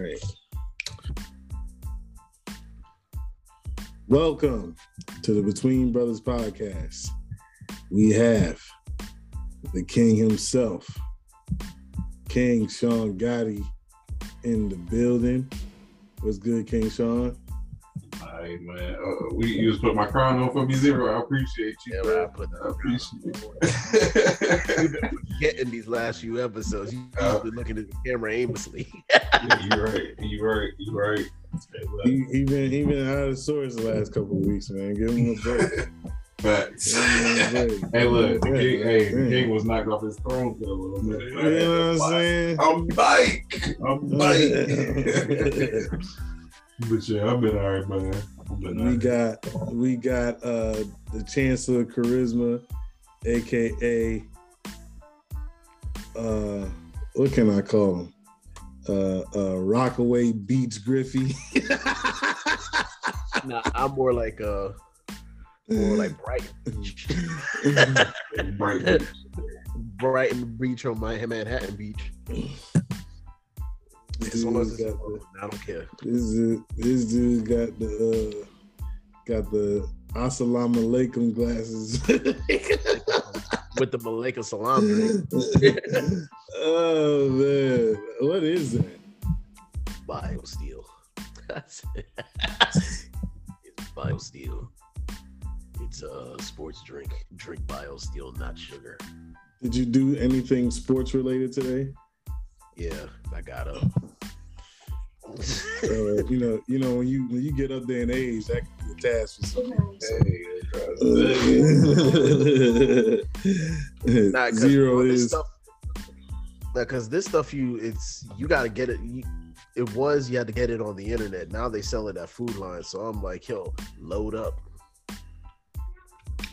right. Welcome to the Between Brothers podcast. We have the king himself, King Sean Gotti, in the building. What's good, King Sean? Hey man, uh, we you just put my crown on for me zero. I appreciate you. Yeah, bro. I put I appreciate You've been forgetting these last few episodes. You've Uh, been looking at the camera aimlessly. yeah, you right. You're right. You're right. He, he been he been out of sorts the last couple weeks, man. Give him a break. Facts. Give him a break. hey, look, the king, hey, the king was knocked off his throne for a little minute. You know what I'm saying? I'm bike. I'm bike. but yeah, I've been all right, man. Been we right. got we got uh the Chancellor of Charisma, aka uh what can I call him? Uh uh Rockaway Beach Griffey. nah, I'm more like uh more like Brighton. Right. Brighton Beach on my Manhattan Beach. This It's one of got the, I don't care. this dude, this dude got the uh got the Assalamu alaikum glasses. With the Malika Salam drink, oh man, what is that? BioSteel. That's it. it's BioSteel. It's a sports drink. Drink BioSteel, not sugar. Did you do anything sports related today? Yeah, I got up. Uh, you know, you know when you when you get up there in age, that can be a task for some people. So, Nah, 'cause Zero this is stuff. Because this stuff, you it's you got to get it. You, it was you had to get it on the internet. Now they sell it at Food Lion. So I'm like, yo, load up.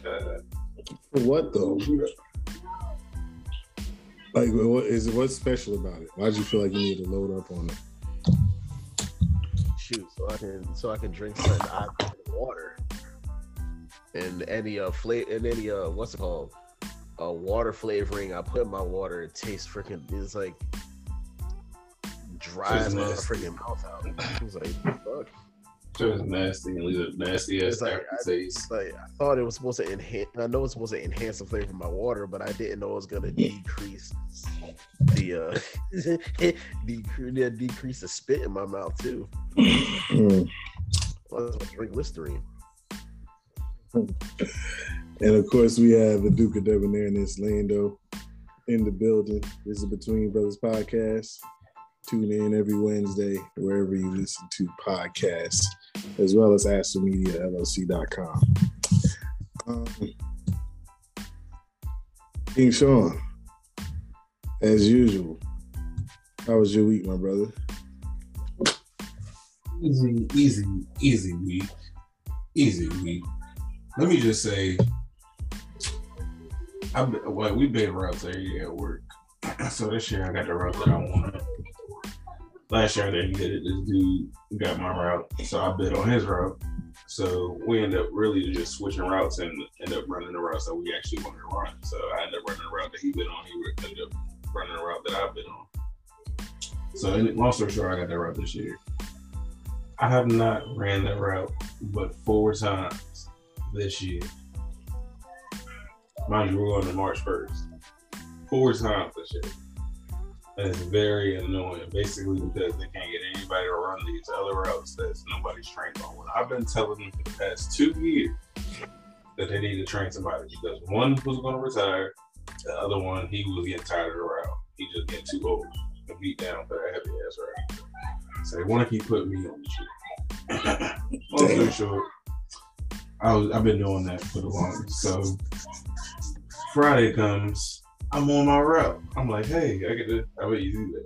Uh, what though? Like, what is it? What's special about it? Why would you feel like you need to load up on it? Shoot, so I can so I can drink certain I water. And any uh flavor and any uh what's it called? Uh water flavoring I put in my water, it tastes freaking it's like dries my freaking mouth out. It's like fuck. Just nasty and leave a nasty ass It's like, I, aftertaste. it's like I thought it was supposed to enhance. I know it's supposed to enhance the flavor of my water, but I didn't know it was gonna decrease the uh decrease, yeah, decrease the spit in my mouth too. Mm. Well, I drink Listerine. And of course, we have the Duke of Debonair and this Lando in the building. This is Between Brothers podcast. Tune in every Wednesday wherever you listen to podcasts, as well as AstroMediaLLC.com. Um, King Sean, as usual, how was your week, my brother? Easy, easy, easy week. Easy week. Let me just say, I've been, well, we've been every year at work. So this year I got the route that I wanted. Last year I didn't get it. This dude got my route, so I bid on his route. So we end up really just switching routes and end up running the routes that we actually wanted to run. So I ended up running the route that he bid on. He ended up running the route that I've been on. So long story short, I got that route this year. I have not ran that route but four times this year. Mind you, we're going to March 1st. Four times this year. And it's very annoying, basically because they can't get anybody to run these other routes that nobody's trained on. When I've been telling them for the past two years that they need to train somebody because one was going to retire, the other one, he was getting tired of the route. He just getting too old and beat down for that heavy ass route. So they want to keep putting me on the shit. Long story short, I was I've been doing that for the longest. So Friday comes, I'm on my route. I'm like, hey, I get to I bet you do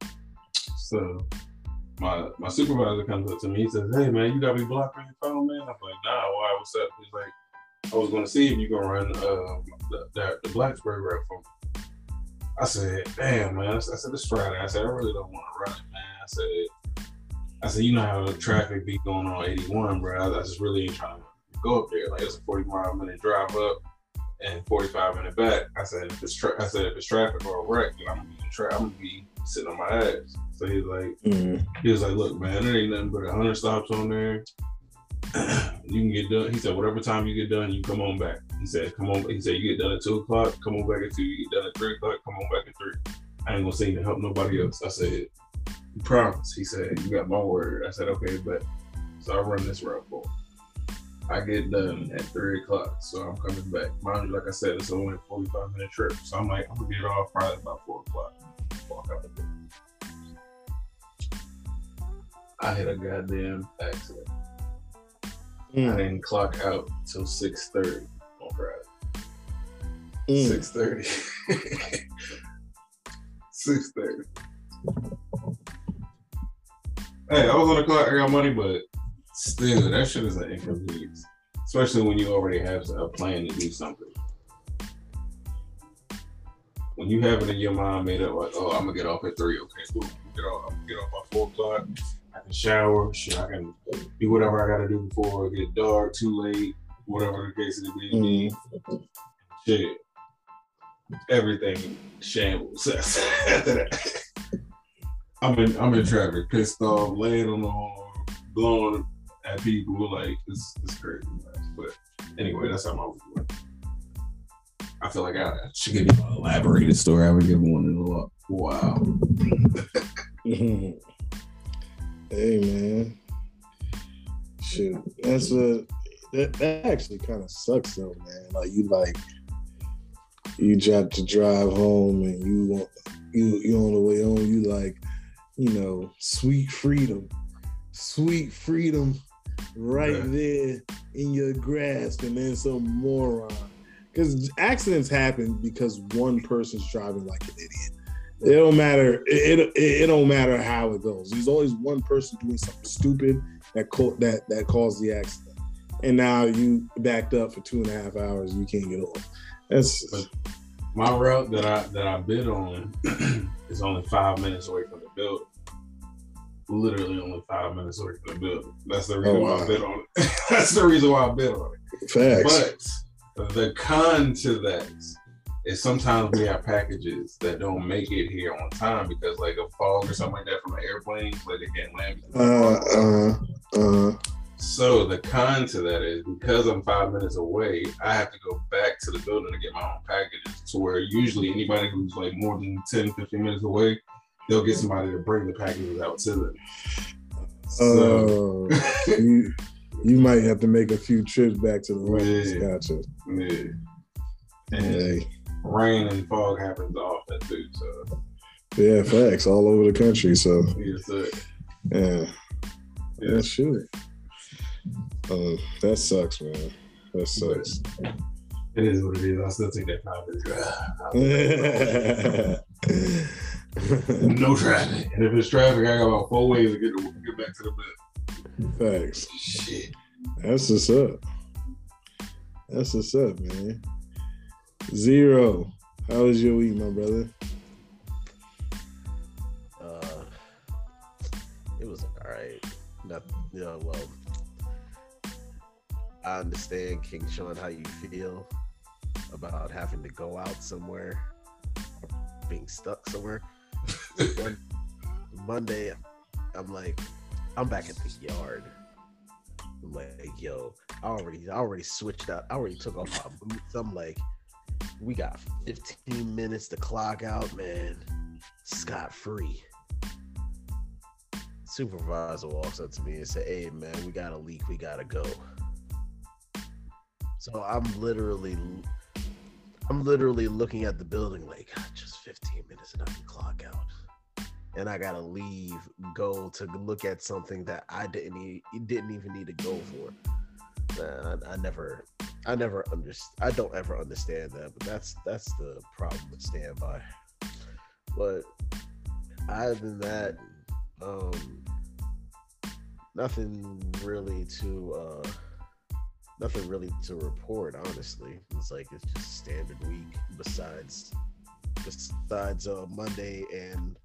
that. So my my supervisor comes up to me, he says, Hey man, you got me blocked on your phone, man? I'm like, nah, why what's up? He's like, I was gonna see if you gonna run uh, the, the, the Blacksburg route for me. I said, damn man. I said, it's Friday. I said, I really don't want to run it, man. I said, I said, you know how the traffic be going on 81, bro. I, I just really ain't trying to go up there. Like it's a 40 mile minute drive up, and 45 minute back. I said if it's tra- I said if it's traffic or a wreck, then I'm gonna be tra- I'm gonna be sitting on my ass. So he's like, Mm. he was like, look, man, there ain't nothing but a hundred stops on there. you can get done. He said, whatever time you get done, you come on back. He said, come on. He said, you get done at two o'clock, come on back at two. You get done at three o'clock, come on back at three. I ain't gonna say to help nobody else. I said, you promise. He said, you got my word. I said, okay, but so I run this route for him. I get done at three o'clock, so I'm coming back. Mind you, like I said, it's only a 45 minute trip. So I'm like, I'm gonna get off probably about four o'clock. Walk out the door. I hit a goddamn accident. I Mm. didn't clock out till six thirty on Friday. Mm. Six thirty. Six thirty. Hey, I was on the clock. I got money, but still, that shit is an inconvenience, especially when you already have a plan to do something. When you have it in your mind made up, like, oh, I'm gonna get off at three. Okay, cool. Get off. I'm gonna get off by four o'clock. I can shower. Shit, I can do whatever I gotta do before it get dark, too late, whatever the case may be. Mm. Shit. Everything shambles after that. I'm in I'm in traffic, pissed off, laying on the horn, blowing at people like it's it's crazy. Man. But anyway, that's how my week went. I feel like I should give you an elaborated story. I would give one in a while. Wow. Hey man, shoot, That's a that, that actually kind of sucks though, man. Like you like you got to drive home and you want you you on the way home. You like you know sweet freedom, sweet freedom, right Yeah. there in your grasp, and then some moron. Because accidents happen because one person's driving like an idiot. It don't matter. It, it, it don't matter how it goes. There's always one person doing something stupid that co- that that caused the accident, and now you backed up for two and a half hours. You can't get off. That's But- My route that I that I bid on is only five minutes away from the building. Literally only five minutes away from the building. That's the reason Oh, why wow. I bid on it. That's the reason why I bid on it. facts. But the con to that is sometimes we have packages that don't make it here on time because like a fog or something like that from an airplane, like they can't land. because of the Uh, uh, uh. So the con to that is because I'm five minutes away, I have to go back to the building to get my own packages. To where usually anybody who's like more than 10, 15 minutes away, they'll get somebody to bring the packages out to them. So Oh, you you might have to make a few trips back to the runners. Yeah. Gotcha. yeah. And Hey, rain and fog happens often too. So yeah, facts all over the country. So yes, sir. yeah, Yeah. yeah, sure. Um, that sucks, man. That sucks. It is what it is. I still take that five minutes. no traffic. And if it's traffic, I got about four ways to get to, get back to the bed. Thanks. Shit. That's what's up. That's what's up, man. Zero. How was your week, my brother? Uh, it was all right. Not, you know, well, I understand, King Sean, how you feel about having to go out somewhere, being stuck somewhere. Mon- Monday, I'm like, I'm back at the yard. I'm like, yo, I already, I already switched out. I already took off my boots. I'm like, we got 15 minutes to clock out, man. Scot free. Supervisor walks up to me and said, "Hey, man, we got a leak. We gotta go." So I'm literally, I'm literally looking at the building like, "Ah, just 15 minutes and I can clock out, and I gotta leave, go to look at something that I didn't didn't even need to go for. Man, I, I never, I never understand. I don't ever understand that, but that's that's the problem with standby. But other than that, um, nothing really to uh, nothing really to report. Honestly, it's like it's just standard week. Besides, besides uh, Monday and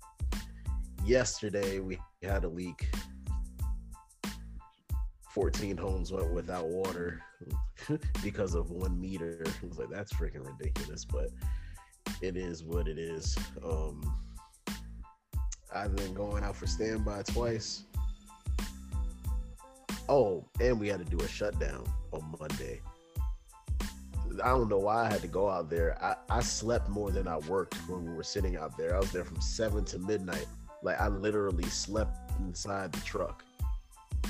yesterday, we had a leak. 14 homes went without water. because of one meter. I was like, that's freaking ridiculous, but it is what it is. Um, I've been going out for standby twice. Oh, and we had to do a shutdown on Monday. I don't know why I had to go out there. I, I slept more than I worked when we were sitting out there. I was there from seven to midnight. Like I literally slept inside the truck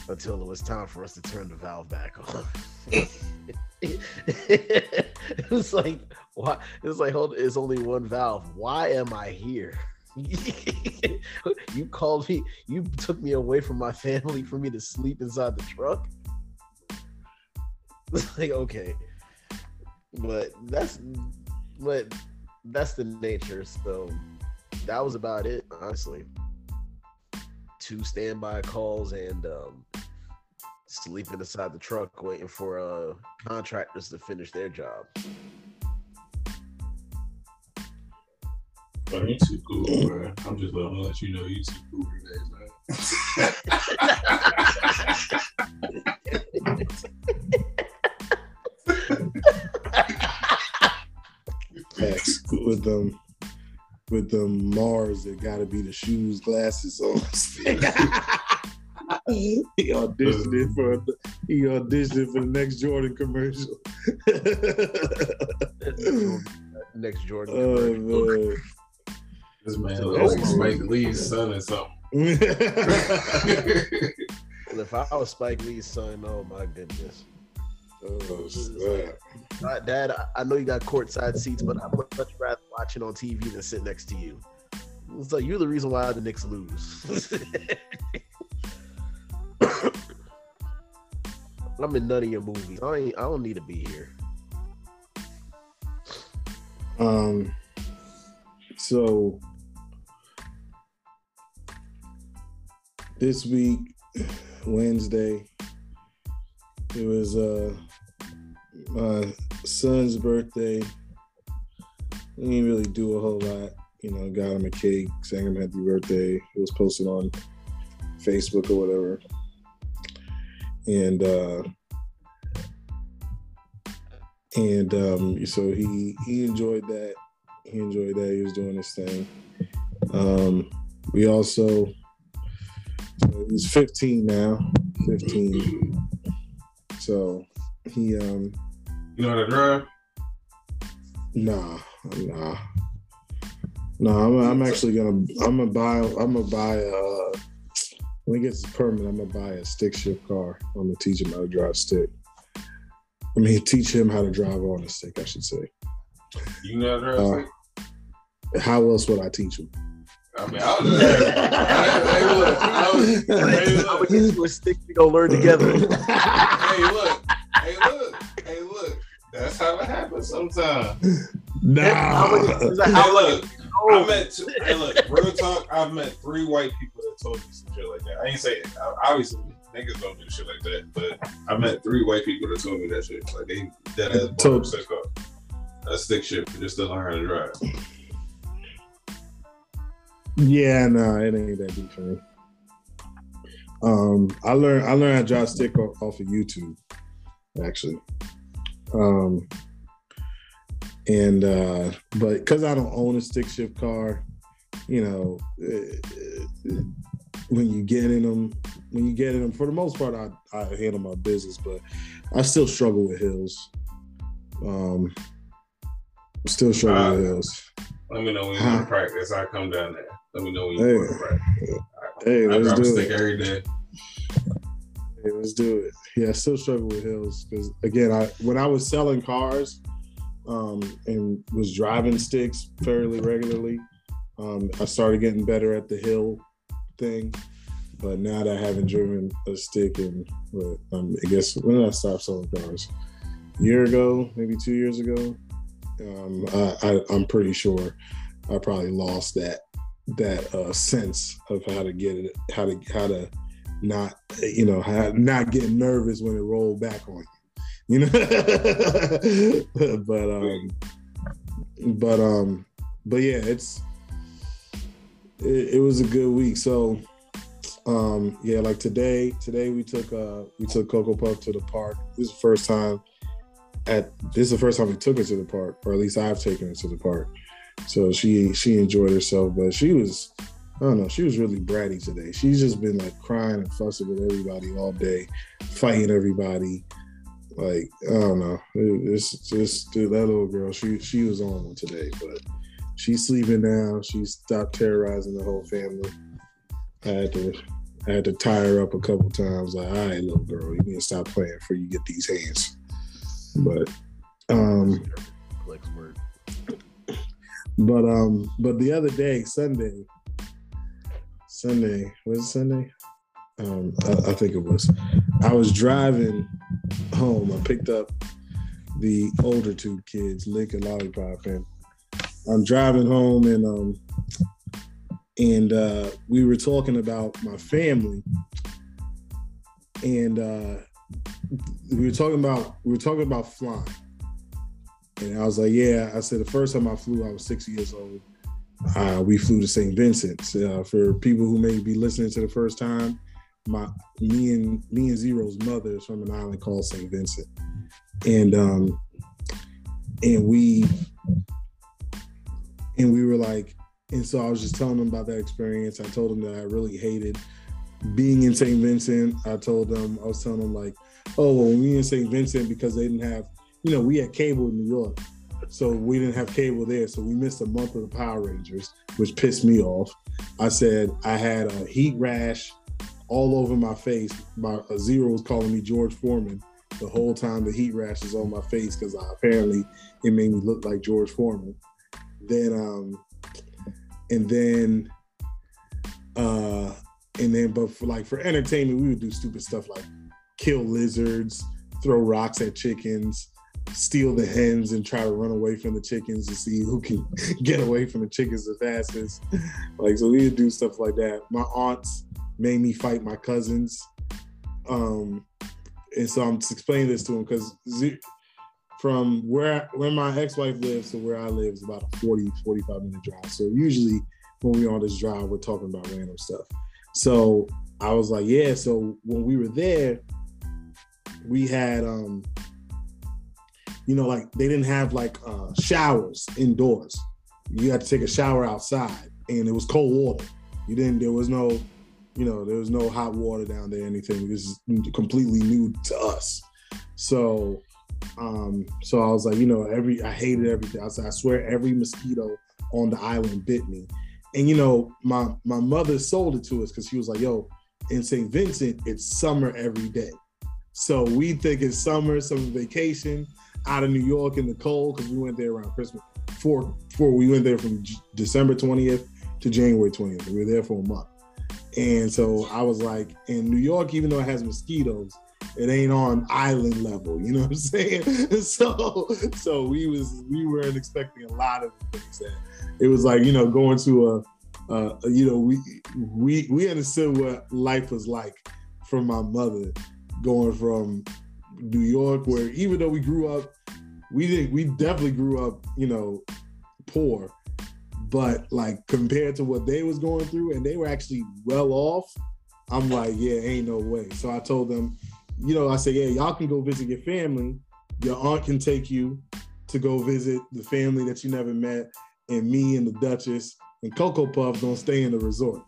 until it was time for us to turn the valve back on. it was like why it was like hold it's only one valve. Why am I here? you called me you took me away from my family for me to sleep inside the truck. It's like okay. But that's but that's the nature. So that was about it, honestly. Two standby calls and um, sleeping inside the truck waiting for uh, contractors to finish their job. Bro, you too cool, bro. I'm just gonna let you know you too cool today, Facts. with them with the Mars that gotta be the shoes, glasses on. he auditioned it for he auditioned for the next Jordan commercial. Next Jordan. oh commercial. man. This man looks like Spike Lee's son or something. if I was Spike Lee's son, oh my goodness. Oh, Dad, I- know you got courtside seats, but I'd much rather watch it on TV than sit next to you. It's like you're the reason why the Knicks lose. I'm in none of your movies. I ain't, I don't need to be here. Um. So this week, Wednesday, it was uh my son's birthday. We didn't really do a whole lot. You know, got him a cake, sang him happy birthday. It was posted on Facebook or whatever. And uh and um so he he enjoyed that. He enjoyed that. He was doing his thing. Um we also so he's 15 now. 15. So he um You know how to drive? Nah, nah, nah. I'm, I'm actually gonna. I'm gonna buy. I'm gonna buy. Uh, when he gets his permit, I'm gonna buy a stick shift car. I'm gonna teach him how to drive stick. I mean, teach him how to drive on a stick. I should say. You know how to drive? Uh, How else would I teach him? I mean, I was just hey, look, I was, hey, I'm look, gonna get you a stick to go learn together. hey, look, hey, look, hey, look. That's how it happens sometimes. nah. Is Hey, look, I Oh, met, two, hey, look, real talk. I've met three white people that told me some shit like that. I ain't say obviously niggas don't do shit like that, but I met three white people that told me that shit. Like they that ass Told- a stick up, a stick shift just to learn how to drive. Yeah, no, it ain't that deep for me. Um, I learned I learned how to drive stick off, off of YouTube, actually. Um, and uh, but because I don't own a stick shift car, you know, uh, when you get in them, when you get in them, for the most part, I I handle my business, but I still struggle with hills. Um, still struggle Uh, with hills. Let me know when you want to practice. I come down there. Let me know when you Hey. want to practice. Hey, I let's do stick it. every day. Yeah, let's do it. Yeah, I still struggle with hills because again, I when I was selling cars um, and was driving sticks fairly regularly, um, I started getting better at the hill thing. But now that I haven't driven a stick in, what, um, I guess when did I stop selling cars? A year ago, maybe two years ago. Um, I, I'm pretty sure I probably lost that that uh, sense of how to get it, how to how to not you know ha- not getting nervous when it rolled back on you. You know? But um but um but yeah it's it, it was a good week. So Um, yeah, like today, today we took uh we took Coco Puff to the park. This is the first time at this is the first time we took her to the park, or at least I've taken her to the park. So she she enjoyed herself, but she was I don't know, she was really bratty today. She's just been like crying and fussing with everybody all day, fighting everybody. Like, I don't know. It- It's just dude, that little girl, she she was on one today, but she's sleeping now. She stopped terrorizing the whole family. I had to I had to tie her up a couple times, like, all right, little girl, you need to stop playing before you get these hands. But um word. but um but the other day, Sunday, Sunday, was it Sunday? Um, I, I think it was. I was driving home. I picked up the older two kids, Lick and Lollipop, and I'm driving home and um and uh we were talking about my family and uh we were talking about we were talking about flying. And I was like, yeah, I said the first time I flew, I was six years old. Uh, we flew to St. Vincent's. Uh, for people who may be listening to the first time, my me and me and Zero's mother is from an island called St. Vincent, and um, and we and we were like, and so I was just telling them about that experience. I told them that I really hated being in St. Vincent. I told them I was telling them like, oh, well, we in St. Vincent because they didn't have, you know, we had cable in New York. So we didn't have cable there. So we missed a month of the Power Rangers, which pissed me off. I said I had a heat rash all over my face. My zero was calling me George Foreman the whole time the heat rash is on my face because apparently it made me look like George Foreman. Then um and then uh and then but for like for entertainment we would do stupid stuff like kill lizards, throw rocks at chickens, steal the hens and try to run away from the chickens to see who can get away from the chickens the fastest. Like so we would do stuff like that. My aunts made me fight my cousins. Um and so I'm explaining this to them because from where where my ex-wife lives to where I live is about a 40, 45 minute drive. So usually when we're on this drive, we're talking about random stuff. So I was like, yeah. So when we were there, we had um, you know, like they didn't have like uh showers indoors. You had to take a shower outside and it was cold water. You didn't there was no, you know, there was no hot water down there, anything. This is completely new to us. So um, so I was like, you know, every I hated everything. I said, I swear every mosquito on the island bit me. And you know, my my mother sold it to us because she was like, yo, in St. Vincent, it's summer every day. So we think it's summer, summer vacation out of New York in the cold because we went there around Christmas. For for we went there from J- December 20th to January 20th. We were there for a month. And so I was like, in New York, even though it has mosquitoes, it ain't on island level. You know what I'm saying? So so we was we weren't expecting a lot of things that it was like, you know, going to a uh, you know, we we we understood what life was like from my mother going from New York, where even though we grew up, we didn't we definitely grew up, you know, poor. But like compared to what they was going through, and they were actually well off, I'm like, yeah, ain't no way. So I told them, you know, I said, yeah, y'all can go visit your family. Your aunt can take you to go visit the family that you never met, and me and the Duchess and Cocoa Puff gonna stay in the resort.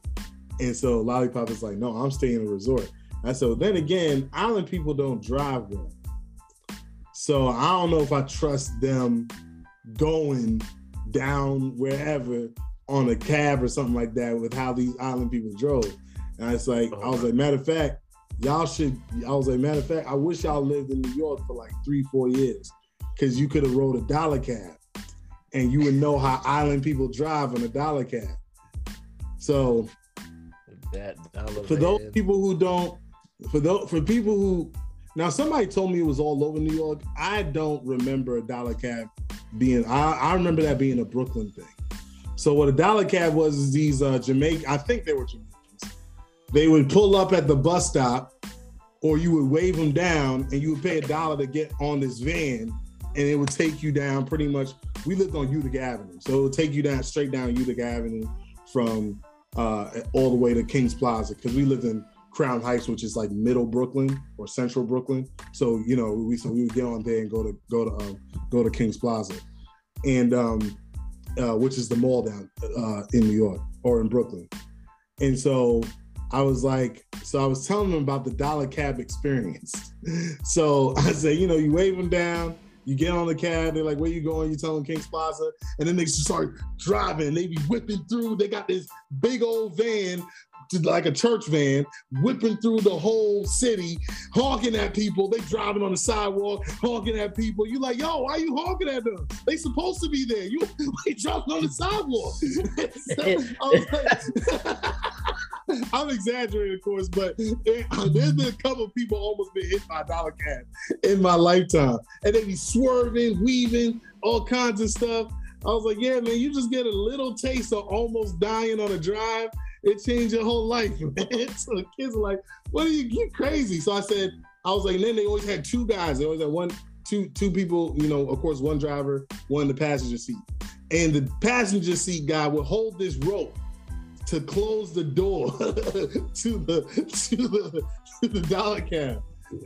And so Lollipop is like, no, I'm staying in the resort. I said, then again, island people don't drive well. So I don't know if I trust them going down wherever on a cab or something like that with how these island people drove. And it's like, I was like, matter of fact, y'all should, I was like, matter of fact, I wish y'all lived in New York for like three, four years. Cause you could have rode a dollar cab and you would know how island people drive on a dollar cab. So That dollar for those people who don't, for those for people who now somebody told me it was all over New York. I don't remember a dollar cab being. I, I remember that being a Brooklyn thing. So what a dollar cab was is these uh, Jamaican. I think they were Jamaicans. They would pull up at the bus stop, or you would wave them down, and you would pay a dollar to get on this van, and it would take you down pretty much. We lived on Utica Avenue, so it would take you down straight down Utica Avenue from uh, all the way to Kings Plaza because we lived in Crown Heights, which is like middle Brooklyn or central Brooklyn. So you know, we so we would get on there and go to go to um, go to Kings Plaza, and um, uh, which is the mall down uh, in New York or in Brooklyn. And so I was like, so I was telling them about the dollar cab experience. So I said, you know, you wave them down, you get on the cab, they're like, where you going? You tell them Kings Plaza. And then they start driving. They be whipping through. They got this big old van like a church van, whipping through the whole city, honking at people. They driving on the sidewalk, honking at people. You like, yo, why you honking at them? They supposed to be there. You they driving on the sidewalk. I'm exaggerating, of course, but it, there's been a couple people almost been hit by a dollar cab in my lifetime, and they be swerving, weaving, all kinds of stuff. I was like, yeah, man, you just get a little taste of almost dying on a drive, it changed your whole life, man. So the kids are like, what are you, you crazy? So I said, I was like, and then they always had two guys. They always had one, two, two people, you know, of course, one driver, one in the passenger seat. And the passenger seat guy would hold this rope to close the door to the to the to the dollar cab.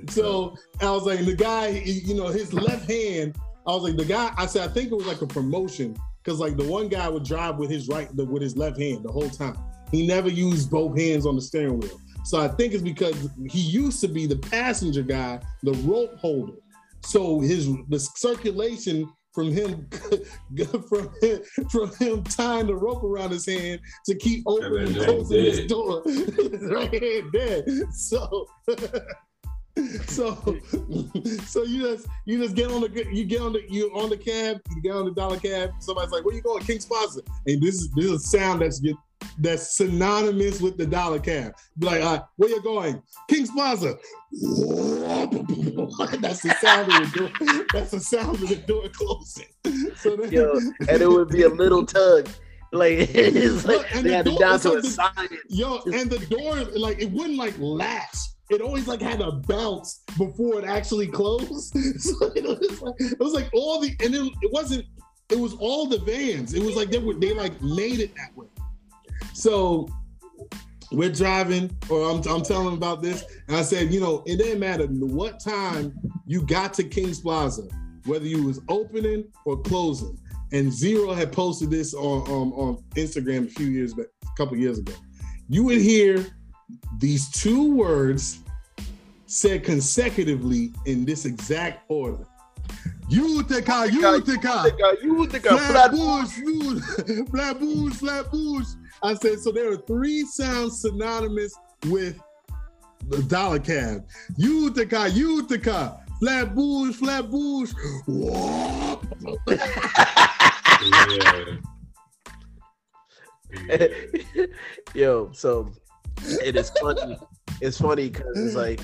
So I was like, the guy, you know, his left hand. I was like, the guy. I said, I think it was like a promotion because like the one guy would drive with his right, with his left hand the whole time. He never used both hands on the steering wheel. So I think it's because he used to be the passenger guy, the rope holder. So his the circulation from him from him, from him tying the rope around his hand to keep opening and closing his door. right hand dead. So so so you just you just get on the you get on the you on the cab you get on the dollar cab somebody's like where you going King's Plaza? And this is this is a sound that's get that's synonymous with the dollar cab. Be like uh, where you going? King's Plaza. That's the sound of the door that's the sound of the door closing. So then, Yo, and it would be a little tug. Like it's like Look, they the had it down to a science. Yo, and the door, like it wouldn't like last it always like had a bounce before it actually closed. so it was like it was like all the and it, it wasn't it was all the vans. It was like they were they like made it that way. So we're driving, or I'm, I'm telling about this, and I said, you know, it didn't matter what time you got to Kings Plaza, whether you was opening or closing. And Zero had posted this on um, on Instagram a few years back, a couple years ago. You would hear these two words said consecutively in this exact order. Utica, Utica, Utica, Flatbush, Flatbush, Flatbush. I said, so there are three sounds synonymous with the dollar cab. Utica, Utica, Flatbush, Flatbush. yeah. Yo, so it is funny. It's funny because it's like,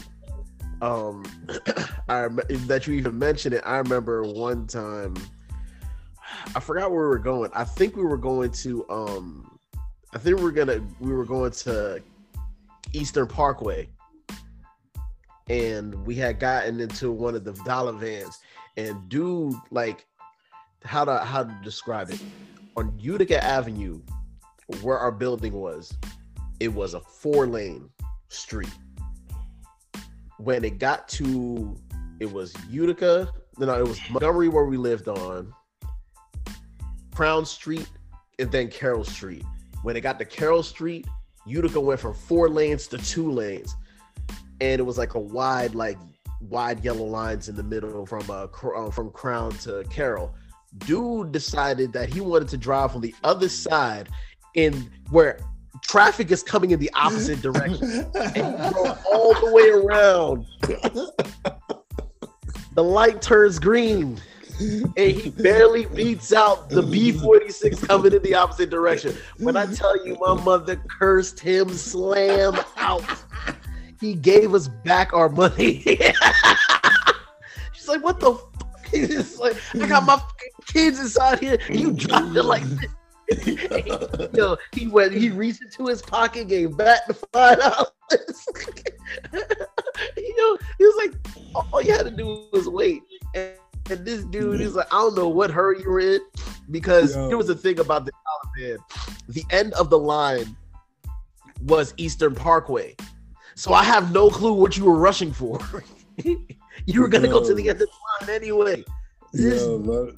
um, I that you even mentioned it. I remember one time, I forgot where we were going. I think we were going to, um, I think we're gonna, we were going to Eastern Parkway, and we had gotten into one of the dollar vans, and dude, like, how to how to describe it on Utica Avenue, where our building was it was a four lane street. When it got to, it was Utica, no, it was Montgomery where we lived on, Crown Street, and then Carroll Street. When it got to Carroll Street, Utica went from four lanes to two lanes, and it was like a wide, like wide yellow lines in the middle from uh, uh from Crown to Carroll. Dude decided that he wanted to drive on the other side in where traffic is coming in the opposite direction and all the way around. The light turns green and he barely beats out the B46 coming in the opposite direction. When I tell you my mother cursed him slam out, he gave us back our money. She's like, what the fuck? He's like, I got my kids inside here. You dropped it like this. Yo, he went. He reached into his pocket, gave back the five dollars. Yo, he was like, all you had to do was wait. And, and this dude is like, I don't know what hurry you're in, because Yo. there was a thing about the man. The end of the line was Eastern Parkway. So I have no clue what you were rushing for. you were gonna go to the end of the line anyway. Yo,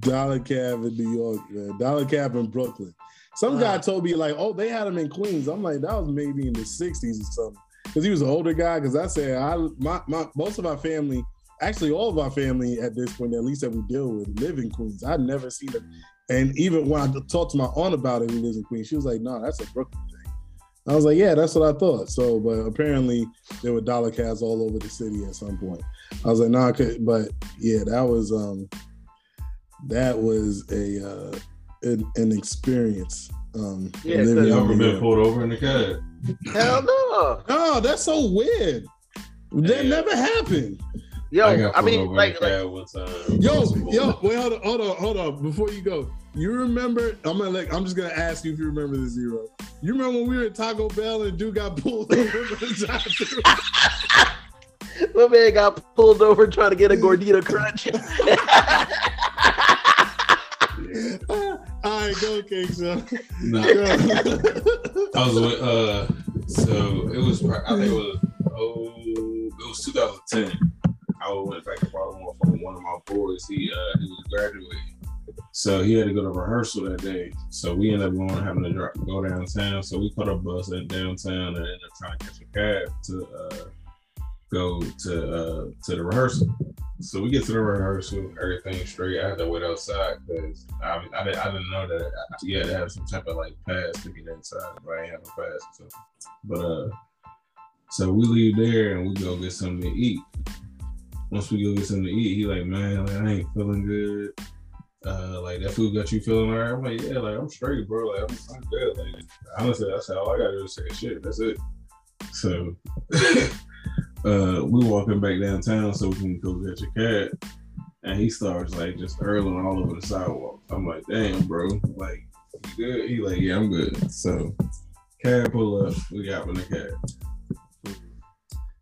Dollar Cab in New York, man. Dollar Cab in Brooklyn. Some guy told me like, oh, they had him in Queens. I'm like, that was maybe in the '60s or something, because he was an older guy. Because I said, I my, my most of our family, actually all of our family at this point, at least that we deal with, live in Queens. I'd never seen it, and even when I talked to my aunt about it, who lives in Queens, she was like, no, that's a Brooklyn thing. I was like, yeah, that's what I thought. So, but apparently there were dollar cabs all over the city at some point. I was like, no, I could, but yeah, that was um, that was a uh, an, an experience. Um, Yeah, living cause- You over ever been here. pulled over in the cab? Hell no. Oh, that's so weird. That Yeah. never happened. Yo, I I, got pulled mean, over like, in the like cab one time. Yo, yo, wait, hold on, hold on, hold on. Before you go, you remember? I'm gonna like, I'm just gonna ask you if you remember the zero. You remember when we were at Taco Bell and dude got pulled over the drive-thru? My man got pulled over trying to get a gordita crunch. All right, go, King. So, Nah, Go. I was with uh so it was I think it was oh it was 2010. I went back to Baltimore from one of my boys. He uh he was graduating. So he had to go to rehearsal that day. So we ended up going having to drive, go downtown. So we caught a bus at downtown and ended up trying to catch a cab to uh go to uh to the rehearsal. So we get to the rehearsal, everything straight. I had to wait outside because I, I, didn't, I didn't know that you had to have some type of like pass to get inside, but I ain't have a pass. So, but uh, so we leave there and we go get something to eat. Once we go get something to eat, he like, man, like, I ain't feeling good. Uh, like that food got you feeling all right. I'm like, yeah, like I'm straight, bro. Like I'm, I'm good. Like honestly, that's all I gotta do is a shit. That's it. So uh, we walking back downtown so we can go get your cab. And he starts like just hurling all over the sidewalk. I'm like, damn, bro. Like, you good? He like, yeah, I'm good. So cab pull up, we got in the cab.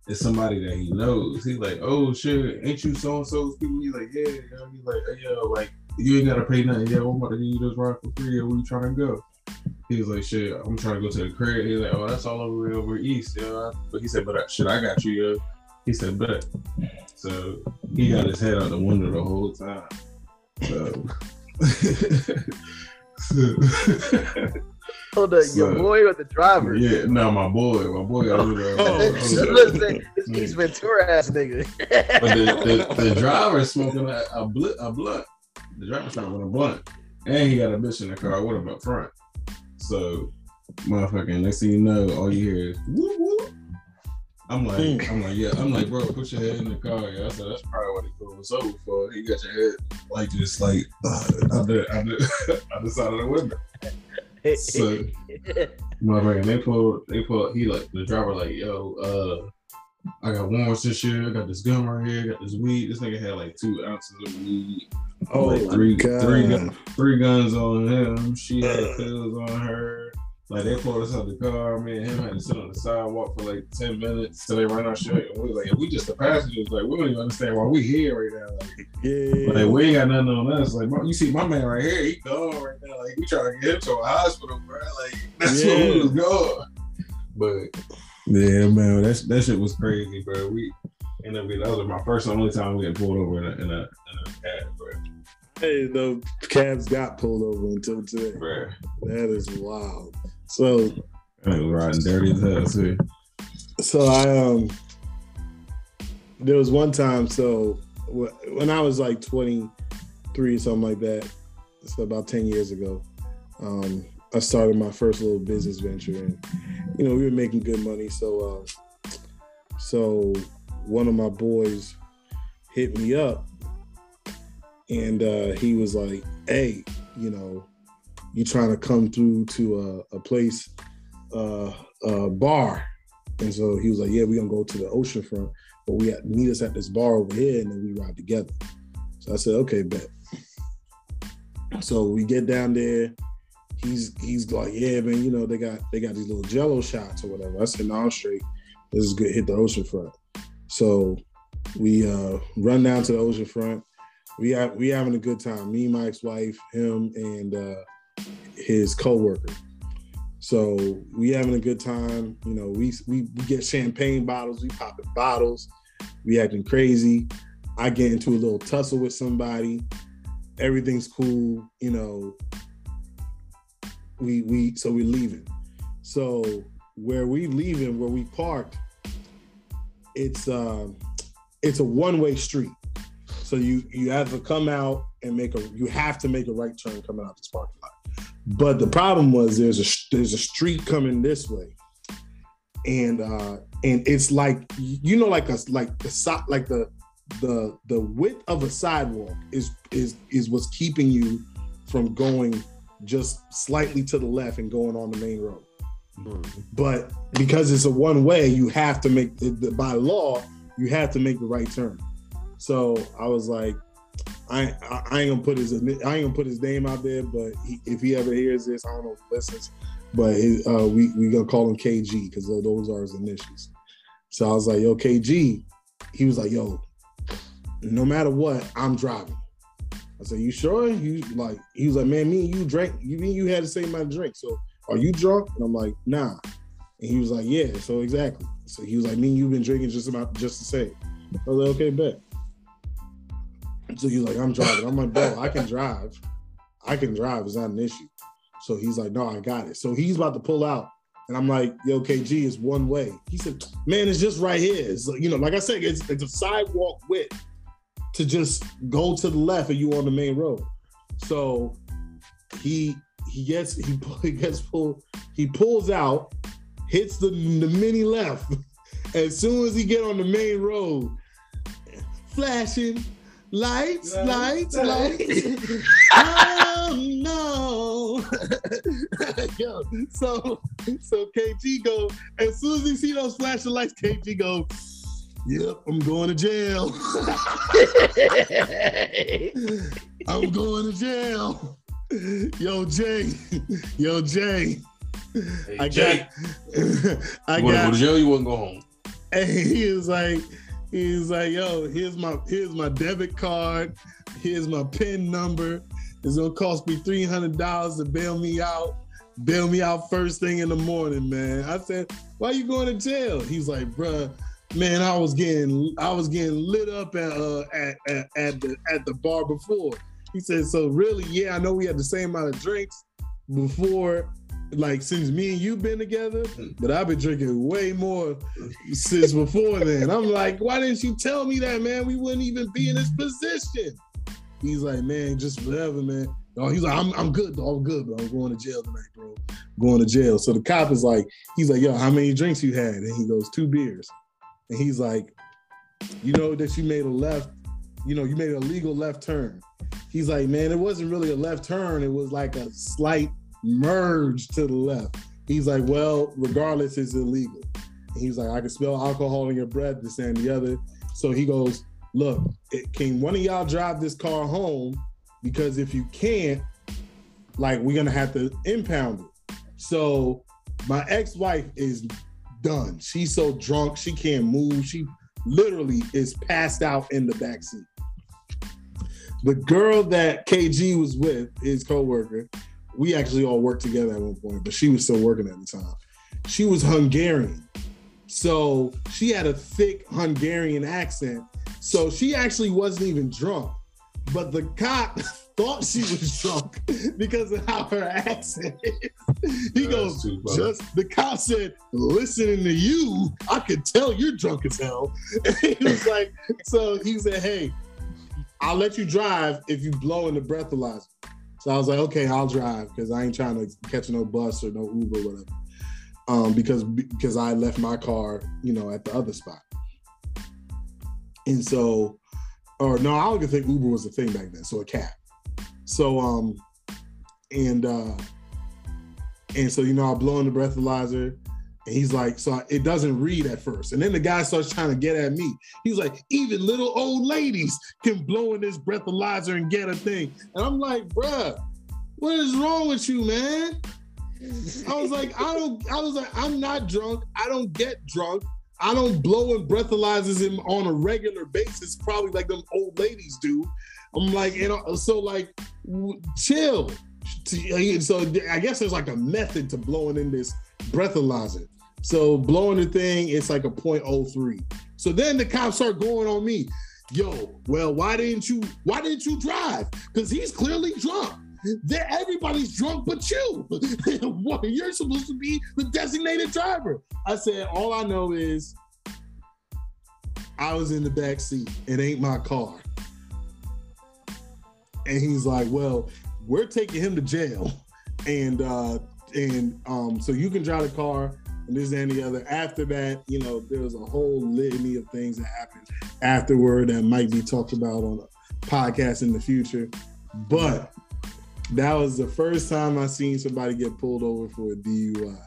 It's somebody that he knows. He like, oh shit, ain't you so and so's people? He like, yeah. He like, hey, yo, like, you ain't gotta pay nothing. Yeah, I'm about to give you this ride for free. Where you trying to go? He was like, shit, I'm trying to go to the crib. He's like, oh, that's all over over east, yo. But he said, but uh, shit, I got you, yo. He said, bet. So he got his head out the window the whole time. So, Hold up, So- your boy or the driver? yeah, no, my boy, my boy got rid of. Oh, Listen, this Ace Ventura ass nigga. But the, the, the driver smoking a, a, bl- a blunt. The driver's smoking a blunt. And he got a bitch in the car with him up front. So, motherfucking, next thing you know, all you hear is whoop whoop. I'm like, Mm. I'm like, yeah, I'm like, bro, put your head in the car. Yeah, I said that's probably what he pulled us over for. He got your head like just like uh, on the on the side of the window. So, motherfucking, they pulled, they pulled. He like the driver like, yo, uh, I got warrants this year. I got this gun right here. I got this weed. This nigga had like two ounces of weed. Oh like three, god, three, gun, three guns on him. She had pills on her. Like they pulled us out the car. Me and him had to sit on the sidewalk for like ten minutes till they ran our shit. And we was like, we just the passengers. Like we don't even understand why we here right now. Like, yeah. like we ain't got nothing on us. Like my- you see my man right here, he gone right now. Like we trying to get him to a hospital, bro. Like that's where we was going. But yeah, man, that that shit was crazy, bro. We up getting that was my first and only time we get pulled over in a in a, in a cab, bro. Hey, the cabs got pulled over until today. bro. That is wild. So, I was riding dirty as hell too. so I um, there was one time. So when I was like twenty three, something like that, so about ten years ago, um, I started my first little business venture, and you know we were making good money. So, uh, so one of my boys hit me up, and uh, he was like, "Hey, you know, you trying to come through to a, a place, uh, a bar?" And so he was like, "Yeah, we're gonna go to the ocean front, but we got meet us at this bar over here, and then we ride together." So I said, "Okay, bet." So we get down there. He's he's like, "Yeah, man, you know they got they got these little Jello shots or whatever." I said, "No, I'm straight. This is good. Hit the ocean front." So we uh, run down to the ocean front. We we having a good time. Me, my ex-wife, him, and uh, his coworker. So we having a good time. You know, we we, we get champagne bottles, we popping bottles, we acting crazy. I get into a little tussle with somebody. Everything's cool. You know, we we so we're leaving. So where we leaving, where we parked, it's um it's a one way street. So you you have to come out and make a you have to make a right turn coming out this parking lot. But the problem was there's a there's a street coming this way, and uh and it's like you know like a like the like the the the width of a sidewalk is is is what's keeping you from going just slightly to the left and going on the main road. But because it's a one way, you have to make by law you have to make the right turn. So I was like, I I ain't gonna put his I ain't gonna put his name out there, but he, if he ever hears this, I don't know if he listens, but his, uh, we we gonna call him KG because those are his initials. So I was like, yo, KG. He was like, yo, no matter what, I'm driving. I said, you sure? He like, he was like, man, me and you drank. You mean you had the same amount of drink? So are you drunk? And I'm like, nah. And he was like, yeah. So exactly. So he was like, me and you've been drinking just about just the same. I was like, okay, bet. So he's like, I'm driving. I'm like, bro, I can drive. I can drive. It's not an issue. So he's like, no, I got it. So he's about to pull out. And I'm like, yo, KG is one way. He said, man, it's just right here. It's, you know, like I said, it's, it's a sidewalk width to just go to the left and you on the main road. So he he gets he, he gets pulled, he pulls out, hits the, the mini left. As soon as he get on the main road, flashing, Lights, lights, lights. oh no. Yo, so so KG go, as soon as he see those flashing lights, KG go, Yep, I'm going to jail. I'm going to jail. Yo, Jay. Yo, Jay. Hey, I Jay. got I you got go to jail, you wouldn't go home. And he is like, He's like, yo, here's my here's my debit card, here's my PIN number. It's gonna cost me three hundred dollars to bail me out. Bail me out first thing in the morning, man. I said, why you going to jail? He's like, bruh, man, I was getting I was getting lit up at uh at, at, at the at the bar before. He said, so really, yeah, I know we had the same amount of drinks before like since me and you been together, but I've been drinking way more since before then. I'm like, why didn't you tell me that, man? We wouldn't even be in this position. He's like, man, just whatever, man. Oh, he's like, I'm, I'm good, though. I'm good, but I'm going to jail tonight, bro. I'm going to jail. So the cop is like, he's like, yo, how many drinks you had? And he goes, two beers. And he's like, you know that you made a left, you know, you made a legal left turn. He's like, man, it wasn't really a left turn. It was like a slight merge to the left. He's like, well, regardless, it's illegal. And he's like, I can smell alcohol in your breath, this and the other. So he goes, look, it, can one of y'all drive this car home? Because if you can't, like, we're gonna have to impound it. So my ex-wife is done. She's so drunk, she can't move. She literally is passed out in the back seat. The girl that KG was with, his co-worker, we actually all worked together at one point, but she was still working at the time. She was Hungarian. So she had a thick Hungarian accent. So she actually wasn't even drunk. But the cop thought she was drunk because of how her accent is. He goes, just the cop said, listening to you, I could tell you're drunk as hell. And he was like, so he said, Hey, I'll let you drive if you blow in the breathalyzer. So I was like, okay, I'll drive because I ain't trying to catch no bus or no Uber, or whatever. Um, because because I left my car, you know, at the other spot. And so, or no, I don't even think Uber was a thing back then, so a cab. So um, and uh, and so you know, I blow in the breathalyzer, and he's like, so it doesn't read at first. And then the guy starts trying to get at me. He's like, even little old ladies can blow in this breathalyzer and get a thing. And I'm like, bruh, what is wrong with you, man? I was like, I don't, I was like, I'm not drunk. I don't get drunk. I don't blow in breathalyzers in, on a regular basis, probably like them old ladies do. I'm like, and so like, chill so I guess there's like a method to blowing in this breathalyzer. So blowing the thing, it's like a .03. So then the cops start going on me. Yo, well, why didn't you? Why didn't you drive? Because he's clearly drunk. There, everybody's drunk but you. You're supposed to be the designated driver. I said, all I know is I was in the back seat. It ain't my car. And he's like, well, we're taking him to jail. And uh and um so you can drive the car and this and the other. After that, you know, there's a whole litany of things that happened afterward that might be talked about on a podcast in the future. But that was the first time I seen somebody get pulled over for a DUI.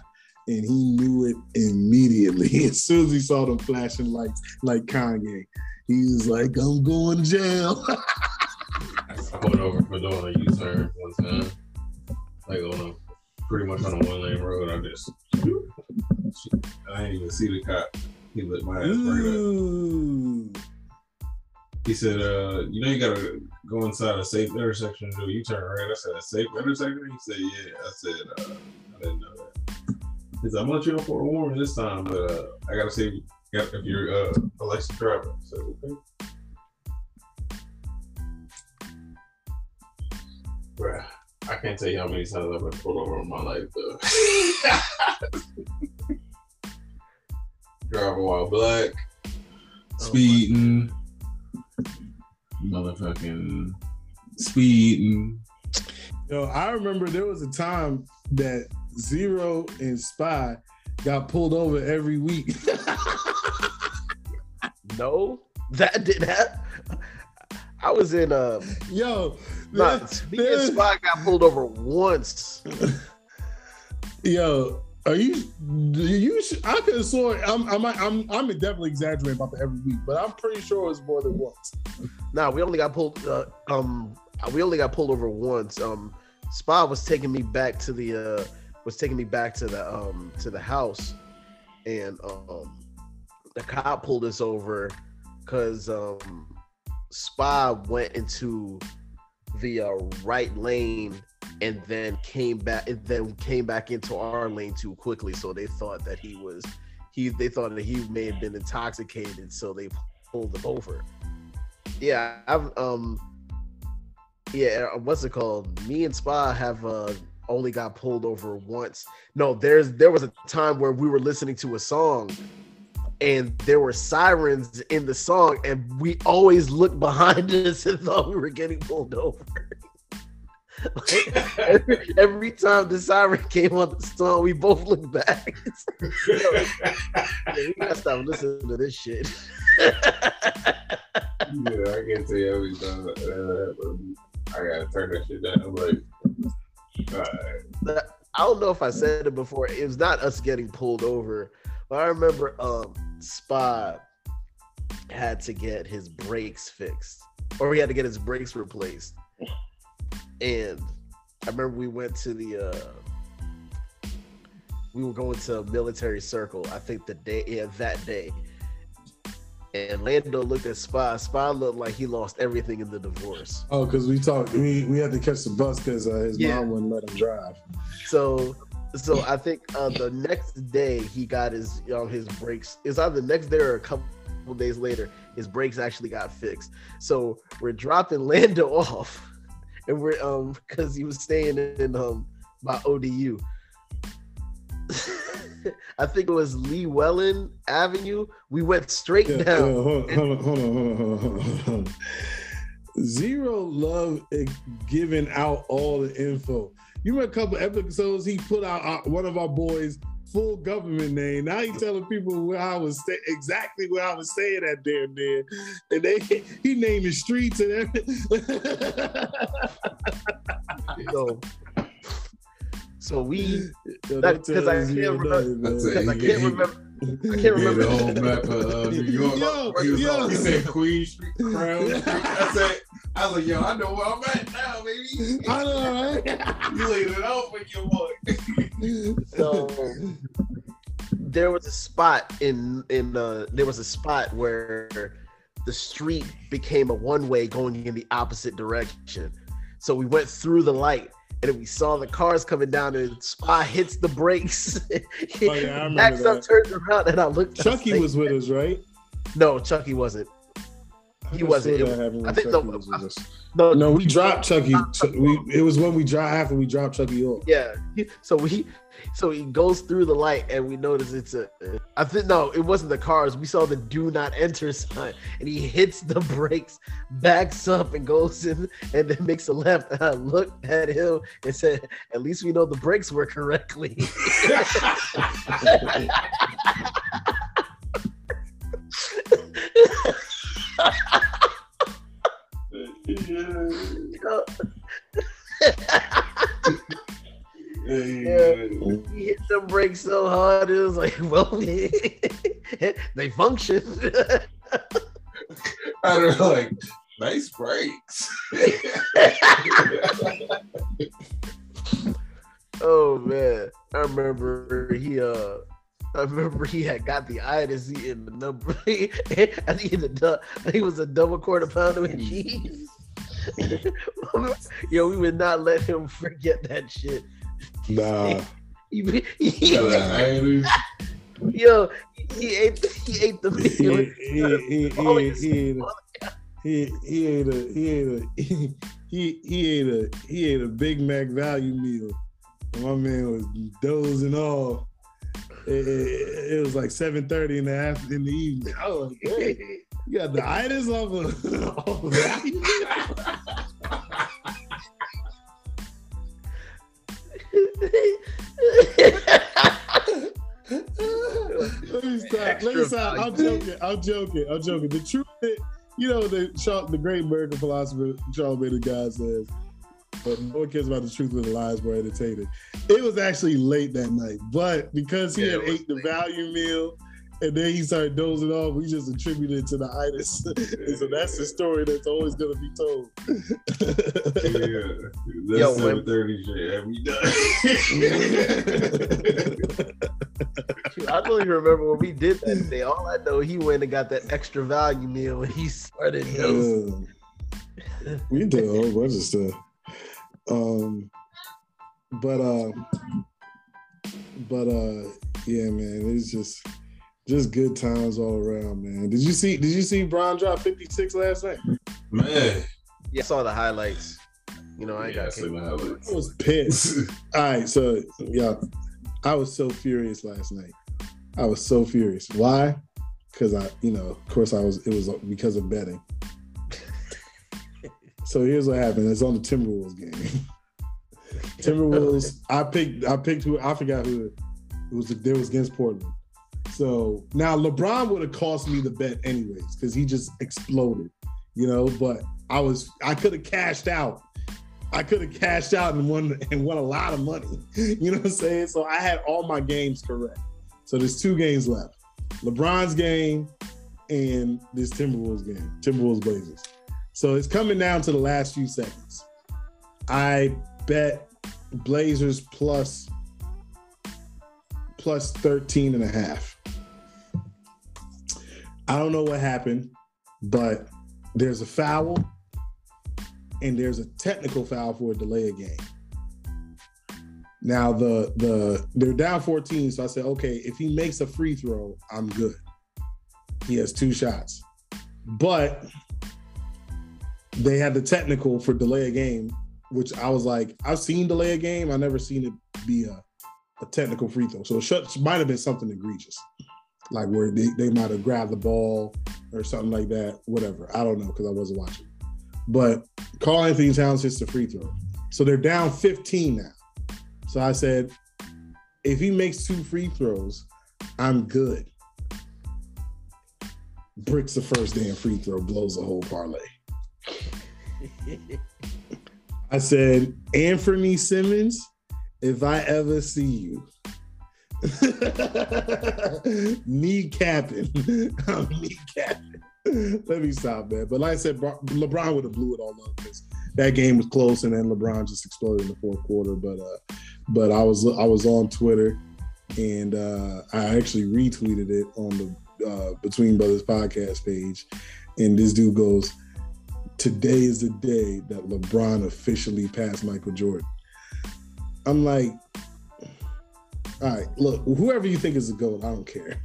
And he knew it immediately. As soon as he saw them flashing lights like Kanye, he was like, I'm going to jail. I pulled over for doing a U-turn one time. Like on a pretty much on a one lane road. I just I didn't even see the cop. He lit my ass right up. He said, uh, you know you gotta go inside a safe intersection to do a U-turn, right? I said, a safe intersection? He said, yeah. I said, uh, I didn't know that. He said, I'm gonna let you know for a warning this time, but uh, I gotta see if, you got, if you're uh, a licensed driver. I said, okay. Bruh, I can't tell you how many times I've been pulled over in my life, though. Driving while black, oh, speeding, motherfucking speeding. Yo, I remember there was a time that Zero and Spy got pulled over every week. No, that did that. I was in uh Yo, there- me and Spot got pulled over once. yo, are you? You, I could have sworn. I'm, I'm, I'm, I'm definitely exaggerating about the every week, but I'm pretty sure it was more than once. Nah, we only got pulled. Uh, um, we only got pulled over once. Um, Spot was taking me back to the uh, was taking me back to the um to the house, and um, the cop pulled us over because um, Spy went into the uh, right lane and then came back and then came back into our lane too quickly. So they thought that he was he they thought that he may have been intoxicated, so they pulled him over. Yeah, I've um yeah, what's it called? Me and Spa have uh only got pulled over once. No, there's there was a time where we were listening to a song and there were sirens in the song and we always looked behind us and thought we were getting pulled over. Like, every, every time the siren came on the song, we both looked back. Yeah, we gotta stop listening to this shit. Yeah, I can't tell you every time happened. I gotta turn that shit down. I'm like, alright. I don't know if I said it before. It was not us getting pulled over, but I remember um Spy had to get his brakes fixed, or he had to get his brakes replaced. And I remember we went to the uh we were going to a military circle. I think the day yeah that day. And Lando looked at Spy. Spy looked like he lost everything in the divorce. Oh, because we talked. We we had to catch the bus because uh, his Yeah. mom wouldn't let him drive. So, so I think uh, the next day he got his um, his brakes. It's either the next day or a couple days later. His brakes actually got fixed. So we're dropping Lando off, and we're um because he was staying in um by ODU. I think it was Llewellyn Avenue. We went straight Yeah, down. yeah, hold, hold on, hold on, hold on, hold on, hold on. Zero love giving out all the info. You remember a couple episodes he put out uh, one of our boys' full government name. Now he telling people where I was exactly where I was staying at damn there, and they he named naming streets and everything. So, so we Yo, That- don't 'cause I can't nothing, That's man. because I can't remember. I can't remember the whole map of uh, New York. Yo, he, was yo. on, he said Queen Street, Crown Street. I said, I was like, yo, I know where I'm at now, baby. I know, right? You laid it out for your boy. So there was a spot in in uh there was a spot where the street became a one way going in the opposite direction. So we went through the light and then we saw the cars coming down and Spy hits the brakes. Oh, yeah, I remember backs up, that. turns around, and I looked. Chucky was was with us, right? no, Chucky wasn't. He wasn't. swear It- that happened when I think Chucky the- was with us. No, No, we dropped Chucky. Ch- We it was when we dropped after we dropped Chucky off. Yeah. So we, so he goes through the light, and we notice it's a. I think no, it wasn't the cars. We saw the "Do Not Enter" sign, and he hits the brakes, backs up, and goes in, and then makes a left. And I looked at him and said, "At least we know the brakes work correctly." Yeah. he hit the brakes so hard, it was like, well, they function. I don't know, like nice brakes. Oh man, I remember he uh, I remember he had got the itis in the number. I think he, had a du- he was a double quarter pounder with cheese. Yo, we would not let him forget that shit. Nah, He, he- Itis. yo, he ate he ate the he, meal. he, he, he, he, oh, he, he ate a he ate a he he ate a he ate a Big Mac value meal. My man was dozing off. It, it, it was like seven thirty in the after, in the evening. I was like, hey, you got the itis off of, off of that. Let me stop. Let me stop. I'm joking. I'm joking. I'm joking. The truth is, you know, the the great American philosopher Charlemagne the God says, but no one cares about the truth when the lies were entertaining. It was actually late that night, but because he Yeah, had it was ate the value meal and then he started dozing off, we just attributed it to the itis. and so that's the story that's always going to be told. Yeah, that's Yo, when- seven thirty shit. Have we done? I don't even remember when we did that day. All I know, he went and got that extra value meal and he started dosing. Uh, we did a whole bunch of stuff. Um, but uh, but uh, yeah, man, it's just just good times all around, man. Did you see? Did you see Brian drop fifty six last night? Man, Yeah, I saw the highlights. You know, I yeah, got see my I was pissed. all right, so yeah, I was so furious last night. I was so furious. Why? Because I, you know, of course, I was. It was because of betting. So here's what happened. It's on the Timberwolves game. Timberwolves. I picked. I picked who. I forgot who it was. It was against Portland. So now LeBron would have cost me the bet anyways because he just exploded, you know. But I was. I could have cashed out. I could have cashed out and won and won a lot of money. You know what I'm saying? So I had all my games correct. So there's two games left: LeBron's game and this Timberwolves game, Timberwolves Blazers. So it's coming down to the last few seconds. I bet Blazers plus plus 13 and a half. I don't know what happened, but there's a foul and there's a technical foul for a delay of game. Now the the they're down 14, so I said, okay, if he makes a free throw, I'm good. He has two shots. But they had the technical for delay a game, which I was like, I've seen delay a game. I never seen it be a, a technical free throw. So it might have been something egregious, like where they, they might have grabbed the ball or something like that. Whatever. I don't know because I wasn't watching. But Karl-Anthony Towns hits the free throw. So they're down 15 now. So I said, if he makes two free throws, I'm good. Bricks the first damn free throw, blows the whole parlay. I said, Anthony Simmons, if I ever see you, knee capping, I'm capping. Let me stop, man. But like I said, LeBron would have blew it all up because that game was close, and then LeBron just exploded in the fourth quarter. But uh, but I was I was on Twitter, and uh, I actually retweeted it on the uh, Between Brothers podcast page, and this dude goes, today is the day that LeBron officially passed Michael Jordan. I'm like, all right, look, whoever you think is a GOAT, I don't care.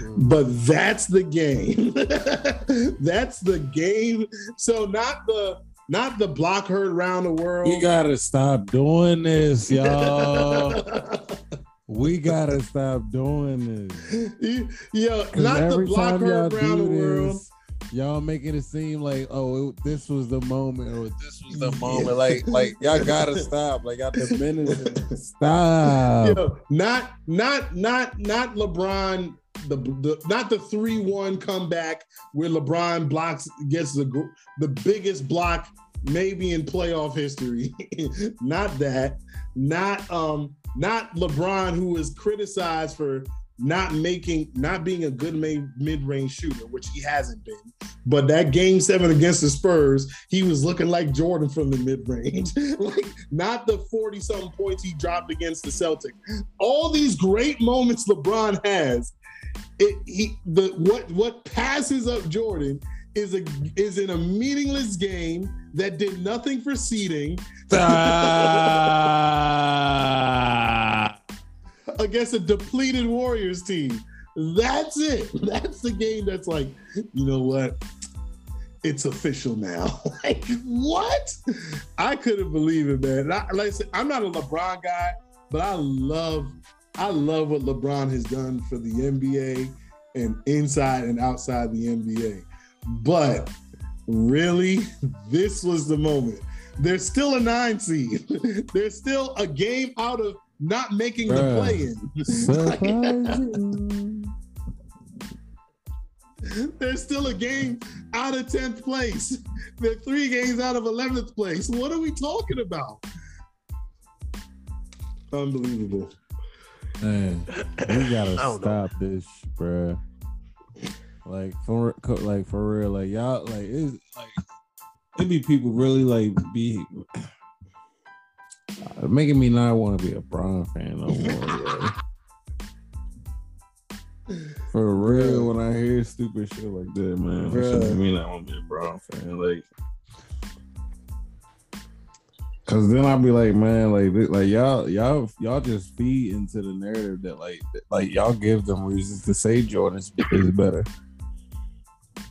Hmm. But that's the game. that's the game. So not the not the block heard around the world. You gotta stop doing this, y'all. we gotta stop doing this. You- Yo, not the block heard around the world. this, y'all making it seem like oh it, this was the moment or this was the moment. Like like y'all gotta stop. Like y'all diminishing. it. Stop. Yo, not not not not LeBron. The, the not the three one comeback where LeBron blocks gets the gr- the biggest block maybe in playoff history. not that. Not um not LeBron who is criticized for not making not being a good mid range shooter, which he hasn't been. But that game seven against the Spurs, he was looking like Jordan from the mid range. like not the 40 something points he dropped against the Celtics. All these great moments LeBron has, it he the what what passes up Jordan is a is in a meaningless game that did nothing for seeding Stop. Against a depleted Warriors team. That's it. That's the game that's like, you know what? It's official now. like, what? I couldn't believe it, man. I, like I said, I'm not a LeBron guy, but I love, I love what LeBron has done for the NBA and inside and outside the NBA. But really, this was the moment. There's still a nine seed. There's still a game out of not making the play in. There's still a game out of 10th place. They're three games out of 11th place. What are we talking about? Unbelievable. Man, we gotta I don't stop this, bruh. Like for like for real, like y'all, like it's like it be people really like be making me not want to be a Bron fan no more. bro. For real, when I hear stupid shit like that, man, Bruh. me not want to be a Bron fan. Like, cause then I'll be like, man, like, like y'all, y'all, y'all just feed into the narrative that like, like y'all give them reasons to say Jordan is better.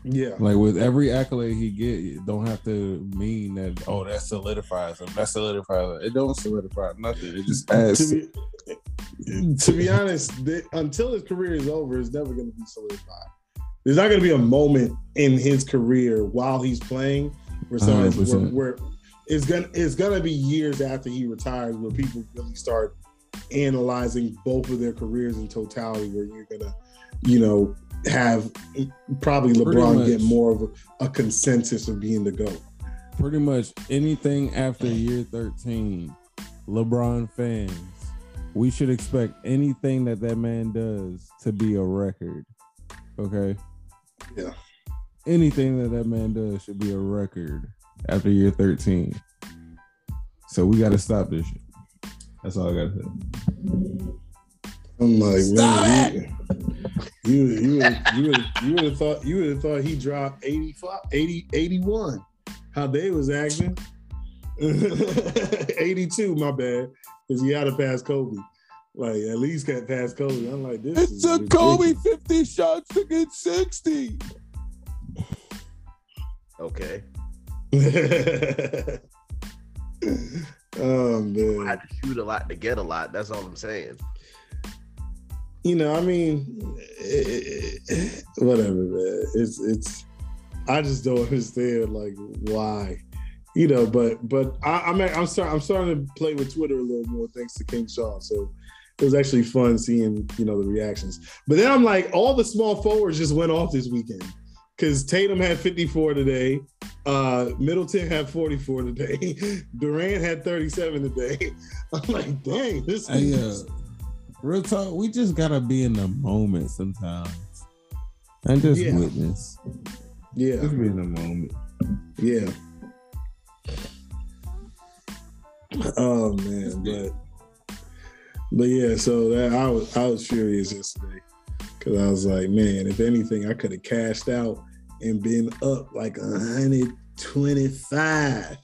Yeah. Like with every accolade he get, it don't have to mean that. Oh, that solidifies him. That solidifies. It. it don't solidify nothing. It just adds. To be, to be honest, th- until his career is over, it's never going to be solidified. There's not going to be a moment in his career while he's playing where where, where it's gonna it's gonna be years after he retires where people really start analyzing both of their careers in totality. Where you're gonna, you know, have probably LeBron get more of a, a consensus of being the goat. pretty much anything after year 13, LeBron fans, we should expect anything that that man does to be a record. Okay. Yeah. Anything that that man does should be a record after year 13. So we got to stop this shit. That's all I got to say. I'm like, Stop man, you you you would you you would have thought you would have thought he dropped 85, 80, 81. How they was acting. 82, my bad. Because he had to pass Kobe. Like at least got past Kobe. I'm like, this It is took Kobe 50 shots to get 60. Okay. oh man. I man. had to shoot a lot to get a lot. That's all I'm saying. You know, I mean, whatever, man. It's it's. I just don't understand like why, you know. But but I, I'm I'm starting I'm starting to play with Twitter a little more thanks to King Shaw. So it was actually fun seeing you know the reactions. But then I'm like, all the small forwards just went off this weekend because Tatum had 54 today. Uh, Middleton had 44 today. Durant had 37 today. I'm like, dang, this Hey, is uh, real talk, we just gotta be in the moment sometimes. And just Yeah. witness. yeah. Just be in the moment. Yeah. Oh man, but but yeah, so that I was I was furious yesterday because I was like, man, if anything, I could have cashed out and been up like hundred 25.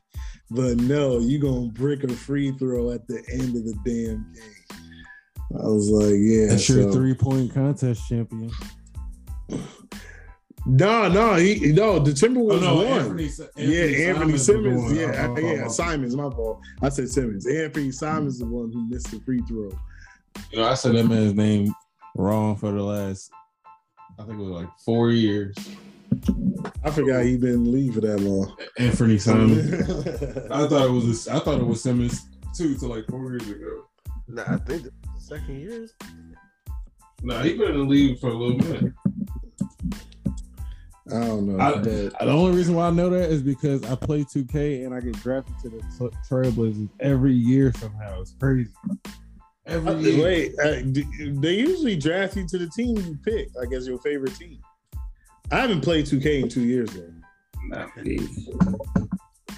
But no, you gonna brick a free throw at the end of the damn game. I was like, yeah. That's your three point contest champion. No, no, he no. The Timberwolves Oh no, won. Anthony, yeah, Anthony Simons was Simmons. Yeah, Oh, oh, yeah, oh. oh. Simons. My fault. I said Simmons. Anthony Simons is the one who missed the free throw. You know, I said that man's name wrong for the last, I think it was like four years. I forgot he been in the league for that long. Anthony Simons. I thought it was. I thought it was Simmons too. To like four years ago. Nah, I think the second years. Nah, he been in the league for a little bit. I don't know. I- but The only reason why I know that is because I play 2K and I get drafted to the t- Trailblazers every year somehow. It's crazy. Every Uh, year. Wait, uh, d- they usually draft you to the team you pick, like as your favorite team. I haven't played 2K in two years though. Not me.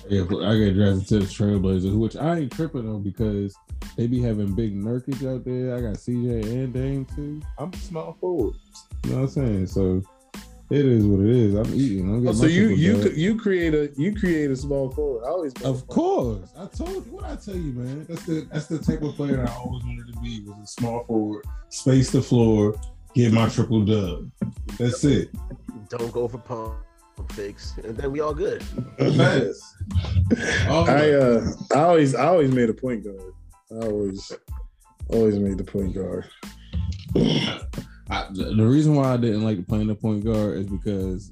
Yeah, but I get drafted to the Trailblazers, which I ain't tripping on because they be having big Nurkic out there. I got CJ and Dame too. I'm small forward. You know what I'm saying? So it is what it is. I'm eating. I'm Oh, so you triple you dub. you create a you create a small forward. I always Of course, I told you what I tell you, man. That's the that's the type of player I always wanted to be. Was a small forward, space the floor, get my triple dub. That's it. Don't go for pump fakes, and then we all good. Facts. Oh, I uh I always I always made a point guard. I always always made the point guard. I, the the reason why I didn't like playing the point guard is because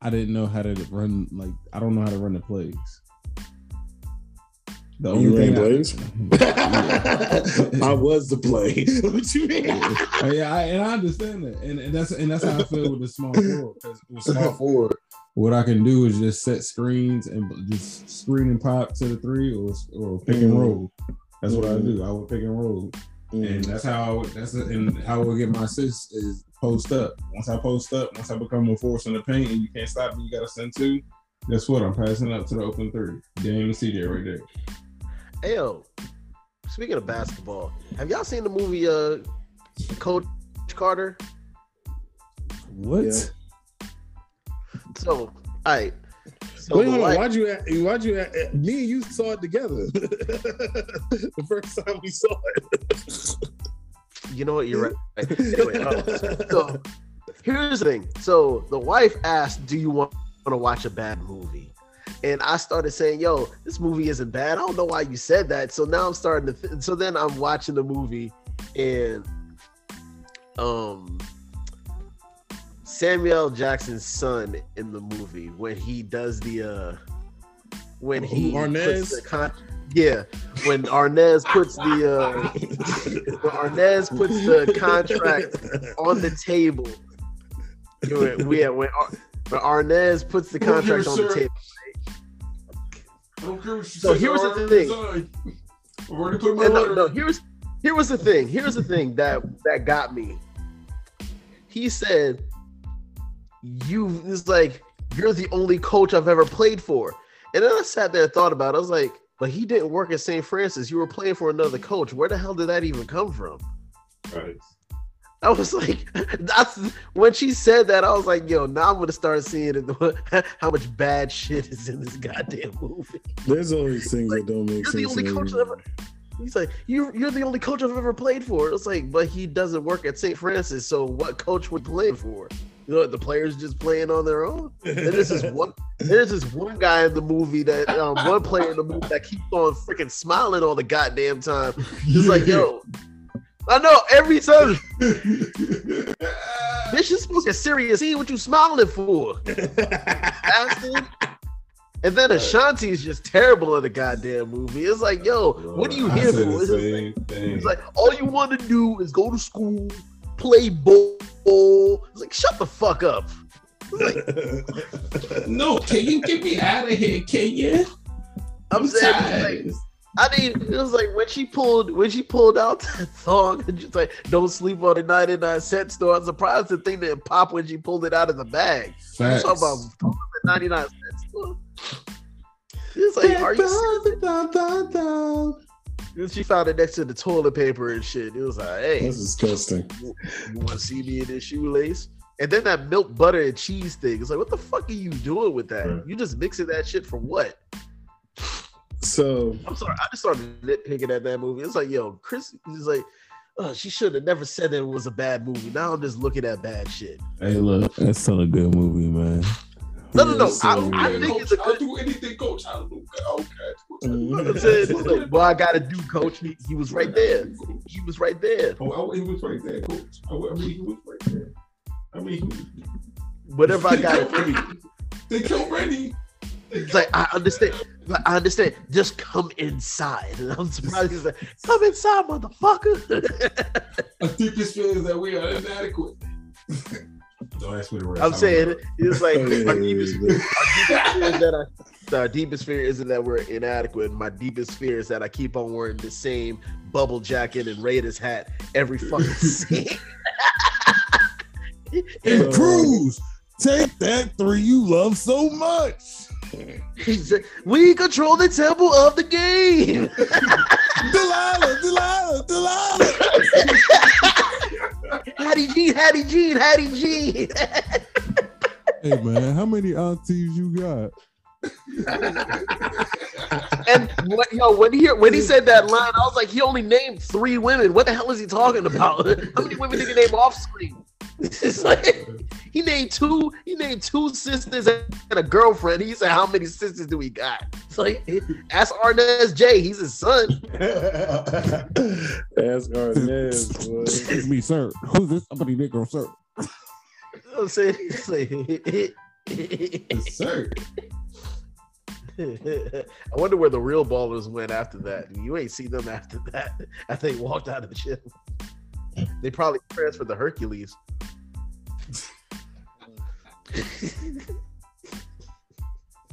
I didn't know how to run. Like I don't know how to run the plays. The You ran I- plays? I was the play. what you mean? Oh, yeah, I, and I understand that, and, and that's and that's how I feel with the small forward. Because with small forward, what I can do is just set screens and just screen and pop to the three or or pick and Mhm. roll. That's what I do. I would pick and roll, and Mm. that's how I would, that's and how I would get my assists is post up. Once I post up, once I become a force in the paint, and you can't stop me, you got to send two. Guess what? I'm passing up to the open three. Dame and CJ right there. Ayo, speaking of basketball, have y'all seen the movie uh Coach Carter? What? Yeah. So, all right. So Wait, hold on. Why'd you? act- Why'd you? act- Me and you saw it together. the first time we saw it. you know what? You're right. Anyway, um, so here's the thing. So the wife asked, "Do you want to watch a bad movie?" And I started saying, "Yo, this movie isn't bad." I don't know why you said that. So now I'm starting to. So then I'm watching the movie, and um, Samuel Jackson's son in the movie when he does the uh, when he Who, Arnaz? puts the con- yeah, when Arnez puts the uh, when Arnez puts the contract on the table. Yeah, when, Ar- when Arnez puts the contract on the table. I don't care what you So here's the thing. I've already put my And no, letter no, here's here was the thing. Here's the thing that that got me. He said, "You it's like you're the only coach I've ever played for." And then I sat there and thought about. it. I was like, "But he didn't work at St. Francis. You were playing for another coach. Where the hell did that even come from?" Right. I was like, "That's when she said that." I was like, "Yo, now I'm gonna start seeing it, how much bad shit is in this goddamn movie." There's always things that don't make You're sense. the only coach ever. He's like, you you're the only coach I've ever played for. It's like, but he doesn't work at St. Francis, so what coach would play for? You know, the players just playing on their own. And this is one. There's this one guy in the movie that um, one player in the movie that keeps on freaking smiling all the goddamn time. He's like, yo, I know every time. Bitch, you're supposed to get serious. See what you smiling for. And then Ashanti is just terrible in the goddamn movie. It's like, yo, what are you here for? It's, thing. it's like all you want to do is go to school, play ball. It's like, shut the fuck up. Like, no, can you get me out of here? Can you? I'm saying, like, I mean, it was like when she pulled when she pulled out that song and she's like, "Don't sleep on the 99 cent store." I'm surprised the thing didn't pop when she pulled it out of the bag. You Facts. talking about the 99 cent store? It's like, are you? And she found it next to the toilet paper and shit. It was like, hey, That's disgusting. you want to see me in this shoelace? And then that milk, butter, and cheese thing. It's like, what the fuck are you doing with that? Right. You just mixing that shit for what? So I'm sorry. I just started nitpicking at that movie. It's like, yo, Chris is like, uh, she should have never said that it was a bad movie. Now I'm just looking at bad shit. Hey, look. That's still a good movie, man. No, no, no. Yeah, I, so- I think it's a I'll good. do anything, coach. I'll do okay. Mhm. I'm saying, it's like, well, I gotta do, coach. He, he was right there. He was right there. Oh, oh, he was right there, coach. Oh, I mean, he was right there. I mean. Whatever I got. ready. They come ready. It's like I understand. Like, I understand. Just come inside. And I'm surprised he's like, come inside, motherfucker. Our deepest fear is that we are inadequate. Don't ask me the rest. I'm I don't saying it's like our deepest, our deepest fear is that I, our deepest fear isn't that we're inadequate. My deepest fear is that I keep on wearing the same bubble jacket and Raiders hat every fucking scene. and Cruz, take that three you love so much. We control the tempo of the game. Delilah, Delilah, Delilah. Hattie G, Hattie G, Hattie G. hey man, how many aunties you got? And what, yo, when he when he said that line, I was like, he only named three women. What the hell is he talking about? How many women did he name off screen? It's like he named two. He named two sisters and a girlfriend. He said, "How many sisters do we got?" It's like ask Arnez J. He's his son. Ask Arnez, boy. Excuse me, sir. Who's this? Somebody Negro, sir. You know what I'm saying? It's like- sir. I wonder where the real ballers went after that. You ain't seen them after that. I think walked out of the gym. They probably transferred the Hercules.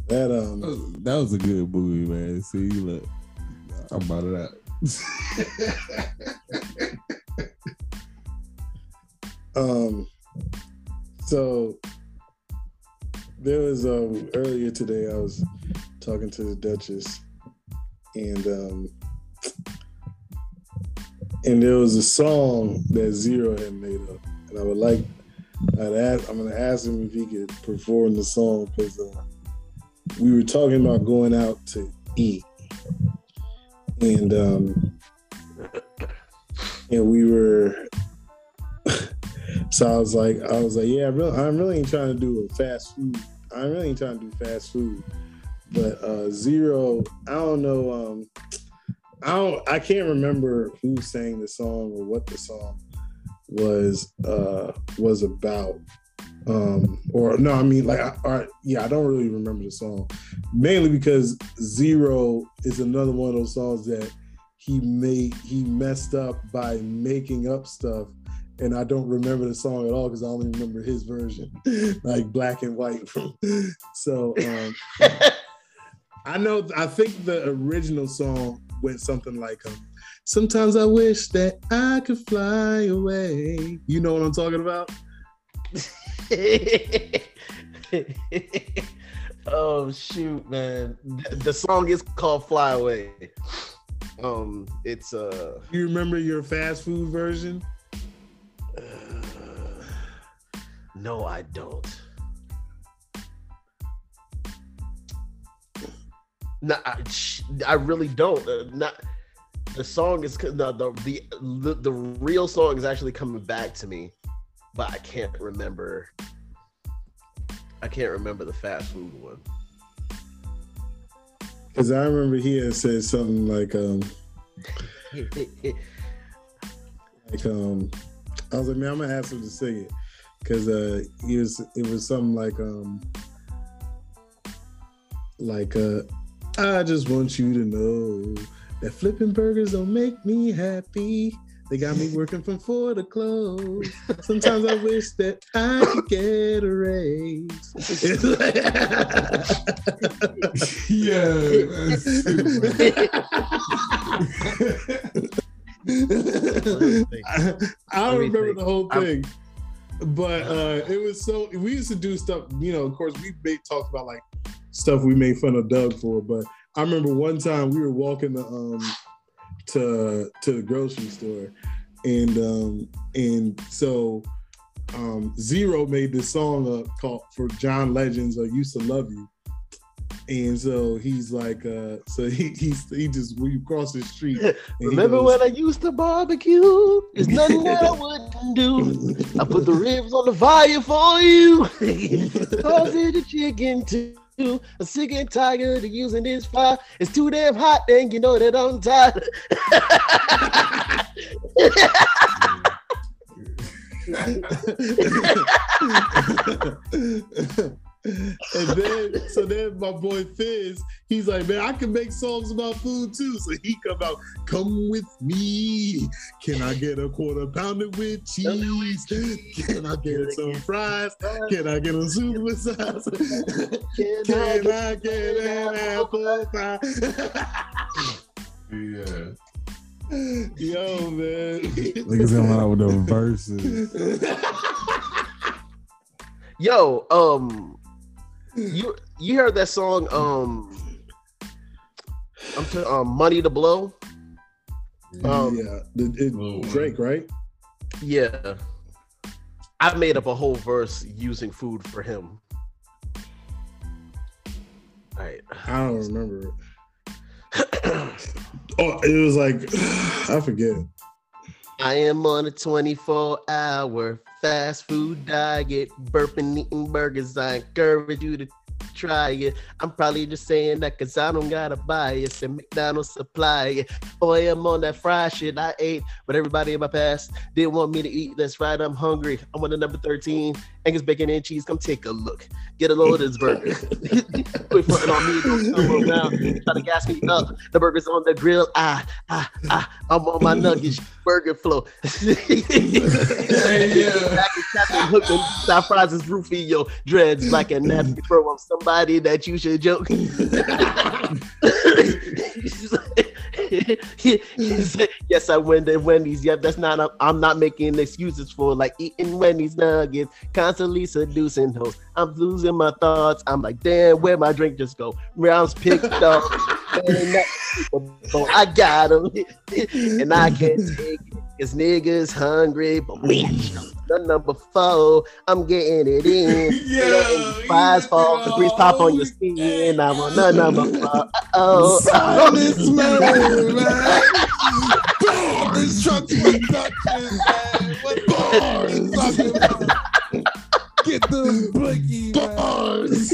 That um, that was a good movie, man. See, look, I'm about it out. um, so there was um earlier today I was talking to the Duchess, and um, and there was a song that Zero had made up, and I would like I'd ask I'm gonna ask him if he could perform the song because uh, we were talking about going out to eat, and um, and we were. so I was like, I was like, yeah, really, I'm really ain't trying to do a fast food. I'm really ain't trying to do fast food. But uh Zero, I don't know. Um, I don't. I can't remember who sang the song or what the song was uh was about. Um, or no, I mean, like, I, I, yeah, I don't really remember the song, mainly because Zero is another one of those songs that he made he messed up by making up stuff and I don't remember the song at all because I only remember his version, like black and white. so um, I know I think the original song went something like um, "Sometimes I wish that I could fly away." You know what I'm talking about? oh shoot, man! The, song is called "Fly Away." Um, it's uh, You remember your fast food version? uh no, I don't. No, I, I really don't. Uh, not the song is no, the, the the the real song is actually coming back to me, but I can't remember. I can't remember the fast food one. Because I remember he had said something like, um, like um, I was like, man, I'm gonna ask him to sing it because uh, he was it was something like um, like uh, I just want you to know that flipping burgers don't make me happy. They got me working from four to close. Sometimes I wish that I could get a raise. I, I don't remember the whole I'm- thing, but uh, it was so. We used to do stuff. You know, of course, we made talked about like stuff we made fun of Doug for. But I remember one time we were walking to um to to the grocery store, and um and so um, Zero made this song uh, called for John Legends. I used to love you. And so he's like, uh, so he he's he just we cross the street. Remember goes, when I used to barbecue? There's nothing that I wouldn't do. I put the ribs on the fire for you. Tossing the chicken too. I'm sick and tired of using this fire. It's too damn hot, and you know that I'm tired. and then so then my boy Fizz, he's like, man, I can make songs about food too. So he come out, come with me. Can I get a quarter pounder with cheese? Can I get some fries? Can I get a super size? Can I get an apple pie? Yeah. Yo, man. Niggas coming out with the verses. Yo, um, you you heard that song? Um, I'm t- um, "Money to Blow." Um, yeah, the, it- Lil Drake, right? Yeah, I made up a whole verse using food for him. All right. I don't remember it. Oh, it was like I forget. I am on a 24 hour fast food diet, burping, eating burgers. I encourage you to try it. I'm probably just saying that because I don't got a bias and McDonald's supply it. Boy, I'm on that fried shit I ate, but everybody in my past didn't want me to eat. That's right, I'm hungry. I'm on the number 13. Angus bacon and cheese. Come take a look. Get a load of this burger. Quit fronting on me. Don't come around. Try to gas me up. The burger's on the grill. Ah, ah, ah. I'm on my nuggets. Burger flow. yeah. Back and Captain Hook and fries is Rufio. Dreads like a nappy throw. I'm somebody that you should joke. Yes, I went to Wendy's. Yep, that's not. I'm not making excuses for like eating Wendy's nuggets, constantly seducing hoes. I'm losing my thoughts. I'm like, damn, where my drink just go? Rounds picked up. I got him, and I can't take it. Cause niggas hungry, but we the number four. I'm getting it in. Yeah, fries fall, the grease pop on your skin. I'm on the number four. Oh, this man, man. Bars, trucks, production, man. What bars? Get the boogie, bars.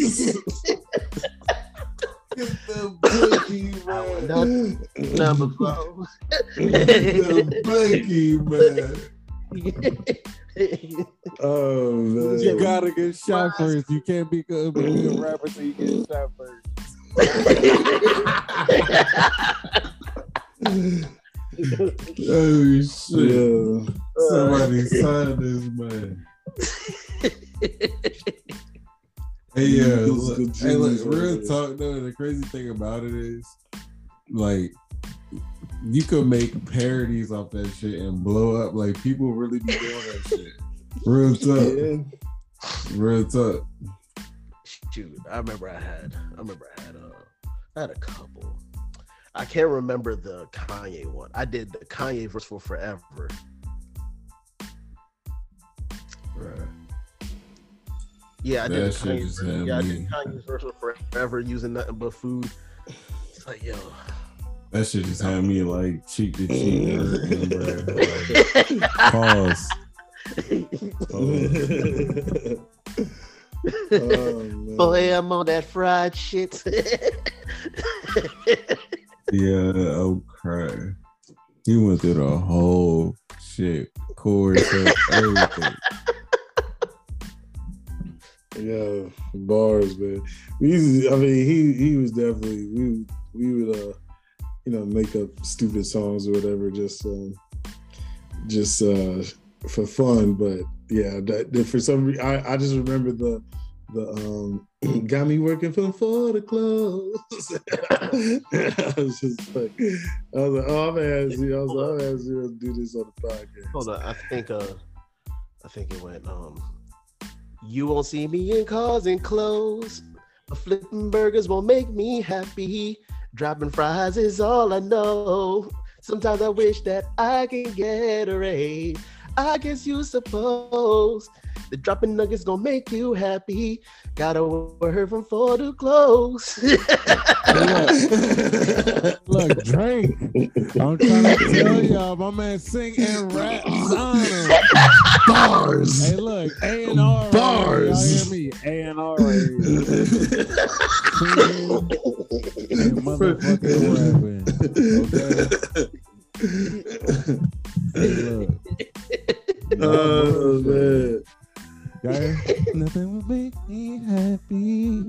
Get the boogie, man. number four. Get The boogie, man. Oh man. You gotta get shot first. You can't be good, but good rapper so you get shot first. Oh shit! Yeah. Somebody sign this man. Hey, yeah, This is look, hey, look, real talk though. The crazy thing about it is, like, you could make parodies off that shit and blow up. Like, people really be doing that shit. Real talk, Yeah. real. Shoot, I remember I had. I remember I had a. I had a couple. I can't remember the Kanye one. I did the Kanye verse for Forever. Right. Yeah, I That did the Kanye verse. Yeah, I did Kanye's verse for Forever using nothing but food. It's like, yo. That shit just had me like cheek to cheek. hurting. Like, Pause. oh, man. Boy, I'm on that fried shit. Yeah, I'm crying. He went through the whole shit, chorus, everything. Yeah, bars, man. We used to, I mean, he he was definitely we we would uh you know make up stupid songs or whatever just um just uh for fun. But yeah, that, that for some reason I, I just remember the the um got me working from four to close. I was just like I was like, oh I'm gonna ask you, I was like, I'm to do this on the podcast. Hold on, I think uh I think it went um you won't see me in cars and clothes. Flipping burgers won't make me happy. Dropping fries is all I know. Sometimes I wish that I can get a raise. I guess you suppose the dropping nuggets gonna make you happy. Gotta word from four to close. Look, Drake. I'm trying to tell y'all, my man sing and rap. Son. Bars. Hey, look, A and R. Bars. Y'all hear me? A and R. right here. Singing and motherfucking rapping. Okay. Hey, look. oh man. Y'all? Nothing will make me happy.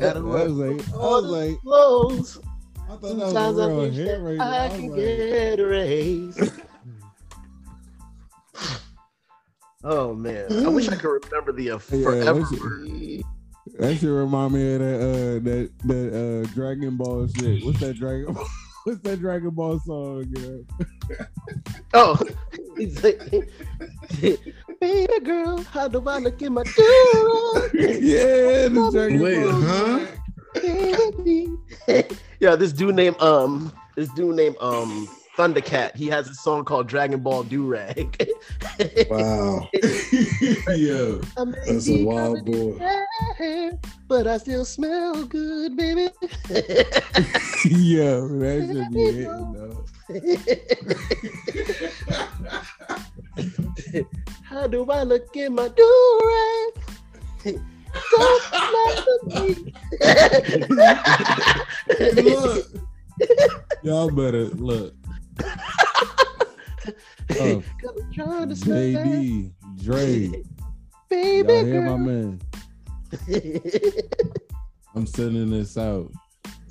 Gotta I was like, I was like, close. I thought that Sometimes was a I real wish hit right I there. can like, get a raise. Oh man, I wish I could remember the uh, Yeah, forever. that's- word. That should remind me of that uh that that uh Dragon Ball shit. What's that Dragon Ball? What's that Dragon Ball song? Yeah? Oh, he's like, baby girl, how do I look in my door? yeah, the Dragon Wait, Ball. huh? Yeah, this dude named um, this dude named um, Thundercat. He has a song called Dragon Ball Do Rag. Wow. yeah. That's a wild boy. But I still smell good, baby. yo, that should be hitting though. How do I look in my do-rag? Don't lie to me. Look, y'all better look. Oh, Cause I'm trying to smell JD, Dre, baby y'all hear my man? I'm sending this out.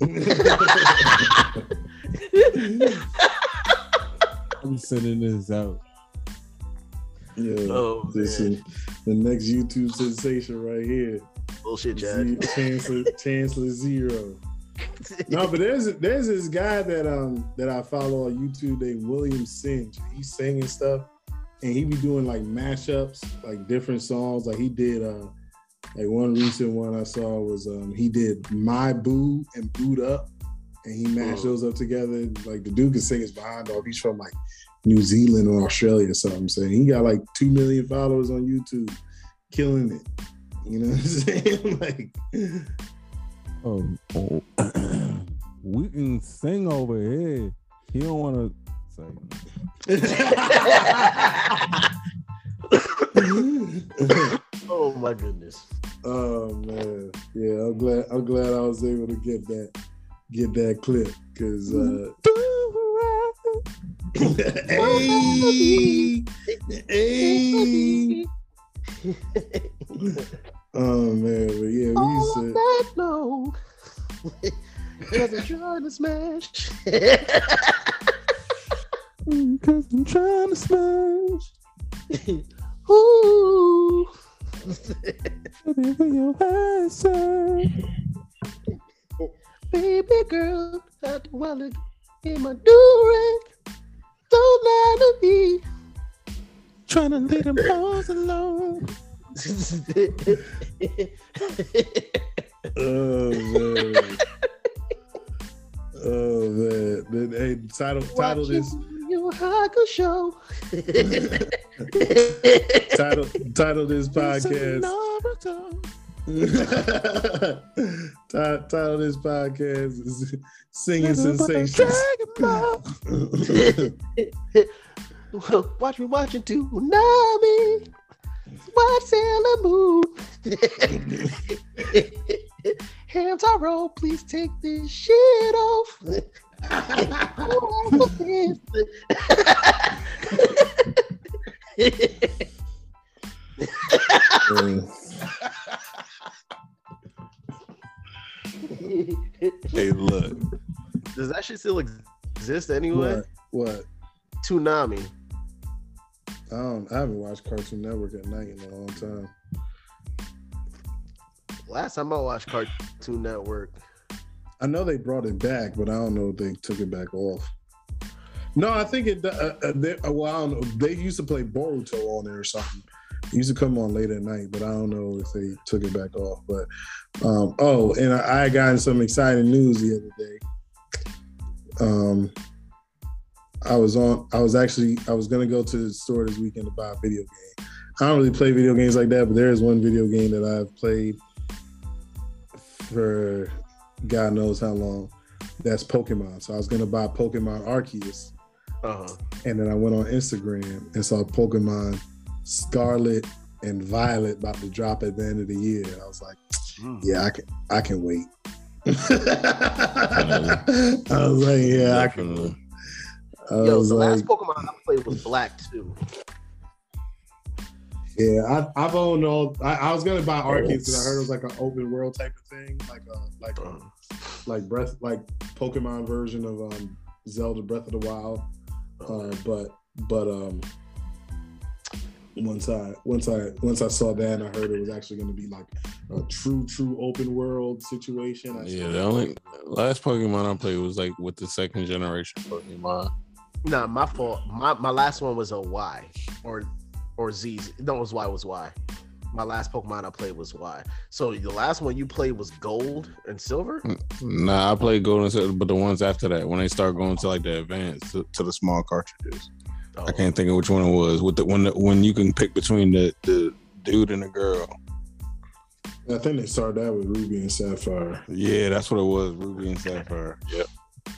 I'm sending this out. Yeah. oh, is the next YouTube sensation right here. Bullshit, Jack. Chancellor, Chancellor Zero. No, but there's there's this guy that um that I follow on YouTube named William Singe. He's singing stuff, and he be doing like mashups, like different songs. Like he did uh like one recent one I saw was um he did My Boo and Boot Up, and he mashed Oh. those up together. Like the dude can sing his behind off. He's from like New Zealand or Australia or something. Saying he got like two million followers on YouTube, killing it. You know what I'm saying? like Oh, oh. we can sing over here. He don't want to say. oh my goodness. oh man, yeah. I'm glad. I'm glad I was able to get that, get that clip because. Uh, hey, hey. Oh man, but yeah, we used to. night long. Cause I'm trying to smash. Cause I'm trying to smash. Ooh. Whatever your eyes say. Baby girl, I wanna get my do-rag. Don't lie to me. Trying to leave them hoes alone. Oh man. Oh man. Then, hey, title title this Your Haku show. title title this podcast. Ti- title this podcast is singing sensations. Watch me watching Toonami. Watch Sailor Moon. Hands are roll, please take this shit off. Mm. Hey, look. Does that shit still exist anyway? what? What? Toonami. I don't. I haven't watched Cartoon Network at night in a long time. Last time I watched Cartoon Network. I know they brought it back, but I don't know if they took it back off. No, I think it. Uh, uh, they, uh, well, I don't know. They used to play Boruto on there or something. It used to come on late at night, but I don't know if they took it back off. But um, oh, and I, I got some exciting news the other day. Um, I was on. I was actually. I was gonna go to the store this weekend to buy a video game. I don't really play video games like that, but there is one video game that I've played for God knows how long. That's Pokemon. So I was gonna buy Pokemon Arceus, Uh huh. and then I went on Instagram and saw Pokemon Scarlet and Violet about to drop at the end of the year. I was like, yeah, I can. I can wait. I was like, yeah, I can. Definitely. I Yo, the like, last Pokemon I played was Black 2. Yeah, I, I've owned all. I, I was gonna buy Arceus because I heard it was like an open world type of thing, like a like a, like breath like Pokemon version of um Zelda Breath of the Wild. Uh, but but um once I once I once I saw that and I heard it was actually gonna be like a true true open world situation. I Yeah, the only last Pokemon I played was like with the second generation Pokemon. Nah, my fault. My my last one was a Y or or Z. No, it was Y. Was Y. My last Pokemon I played was Y. So the last one you played was Gold and Silver. Nah, I played Gold and Silver, but the ones after that, when they start going to like the advanced to, to the small cartridges, Oh, I can't think of which one it was. With the when the, when you can pick between the the dude and the girl. I think they started that with Ruby and Sapphire. Yeah, that's what it was. Ruby and Sapphire. Yep,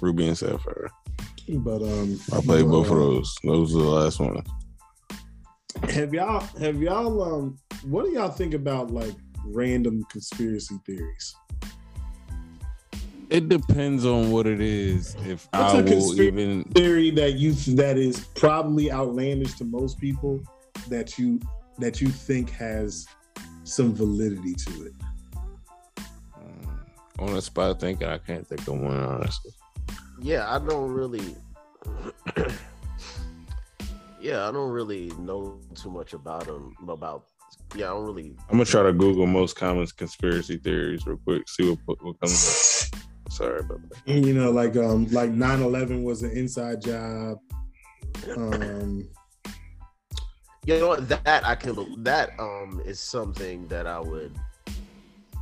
Ruby and Sapphire. But um I played but, both of um, those. Those are the last ones. Have y'all have y'all um what do y'all think about like random conspiracy theories? It depends on what it is. If What's I a will conspiracy- even Theory that you that is probably outlandish to most people that you that you think has some validity to it. um, on the spot thinking, I can't think of one honestly. yeah, I don't really. yeah, I don't really know too much about them. About yeah, I don't really. I'm gonna try to Google most common conspiracy theories real quick. See what what comes up. Sorry about that. You know, like um like 9-11 was an inside job. Um You know what? That I can. bel- That um is something that I would.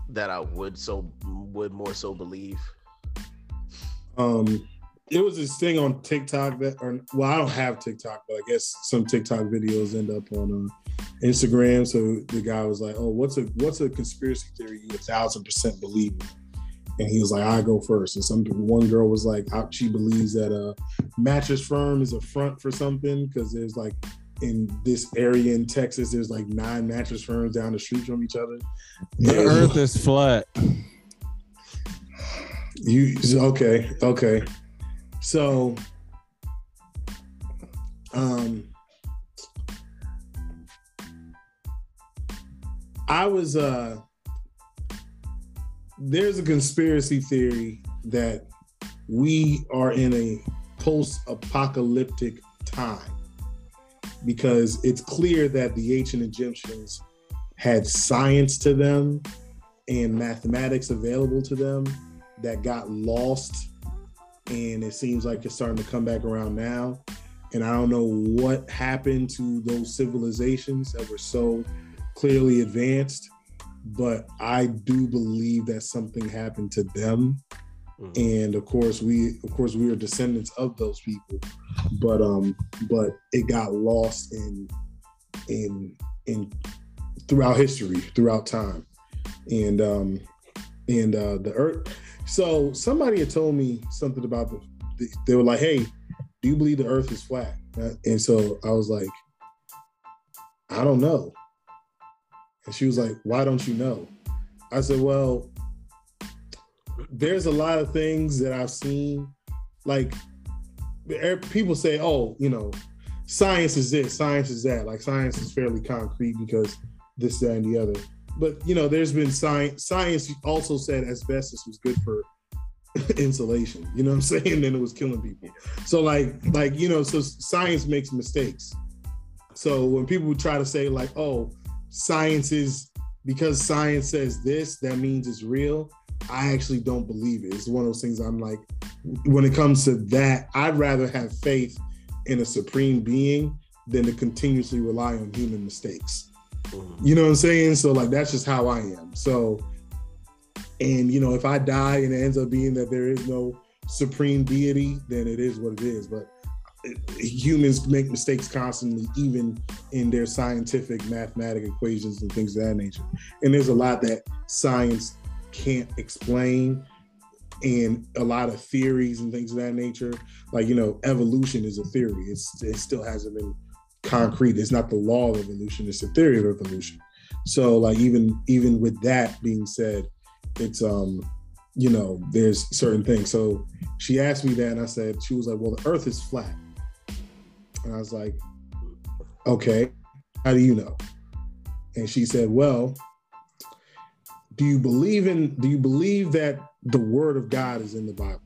That I would so would more so believe. um it was this thing on TikTok that or well I don't have TikTok but I guess some TikTok videos end up on uh, Instagram so the guy was like oh what's a what's a conspiracy theory you a thousand percent believe in and he was like I go first and some one girl was like she believes that a mattress firm is a front for something because there's like in this area in Texas there's like nine mattress firms down the street from each other The Earth is flat. You okay? Okay. So, um, I was uh, there's a conspiracy theory that we are in a post-apocalyptic time because it's clear that the ancient Egyptians had science to them and mathematics available to them that got lost and it seems like it's starting to come back around now. And i don't know what happened to those civilizations that were so clearly advanced but i do believe that something happened to them. Mhm. and of course we of course we are descendants of those people. But um but it got lost in in in throughout history throughout time. And um and uh the earth. So somebody had told me something about the, the they were like hey do you believe the earth is flat? Uh, and so i was like i don't know and she was like why don't you know i said well there's a lot of things that I've seen, like people say, oh, you know, science is this, science is that. Like science is fairly concrete because this, that, and the other. But you know, there's been science. Science also said asbestos was good for insulation. You know what I'm saying? Then it was killing people. So like, like you know, so science makes mistakes. So when people try to say like, oh, science is because science says this, that means it's real. I actually don't believe it. It's one of those things I'm like, when it comes to that, I'd rather have faith in a supreme being than to continuously rely on human mistakes. Mhm. You know what I'm saying? So like that's just how I am. So and you know, if I die and it ends up being that there is no supreme deity, then it is what it is. But humans make mistakes constantly, even in their scientific mathematic equations and things of that nature. And there's a lot that science can't explain, and a lot of theories and things of that nature. Like you know, evolution is a theory. It's it still hasn't been concrete. It's not the law of evolution. It's a theory of evolution. So like even even with that being said, it's um you know there's certain things. So she asked me that, and I said she was like, well, the Earth is flat. And I was like, okay, how do you know? And she said, well, do you believe in, do you believe that the word of God is in the Bible?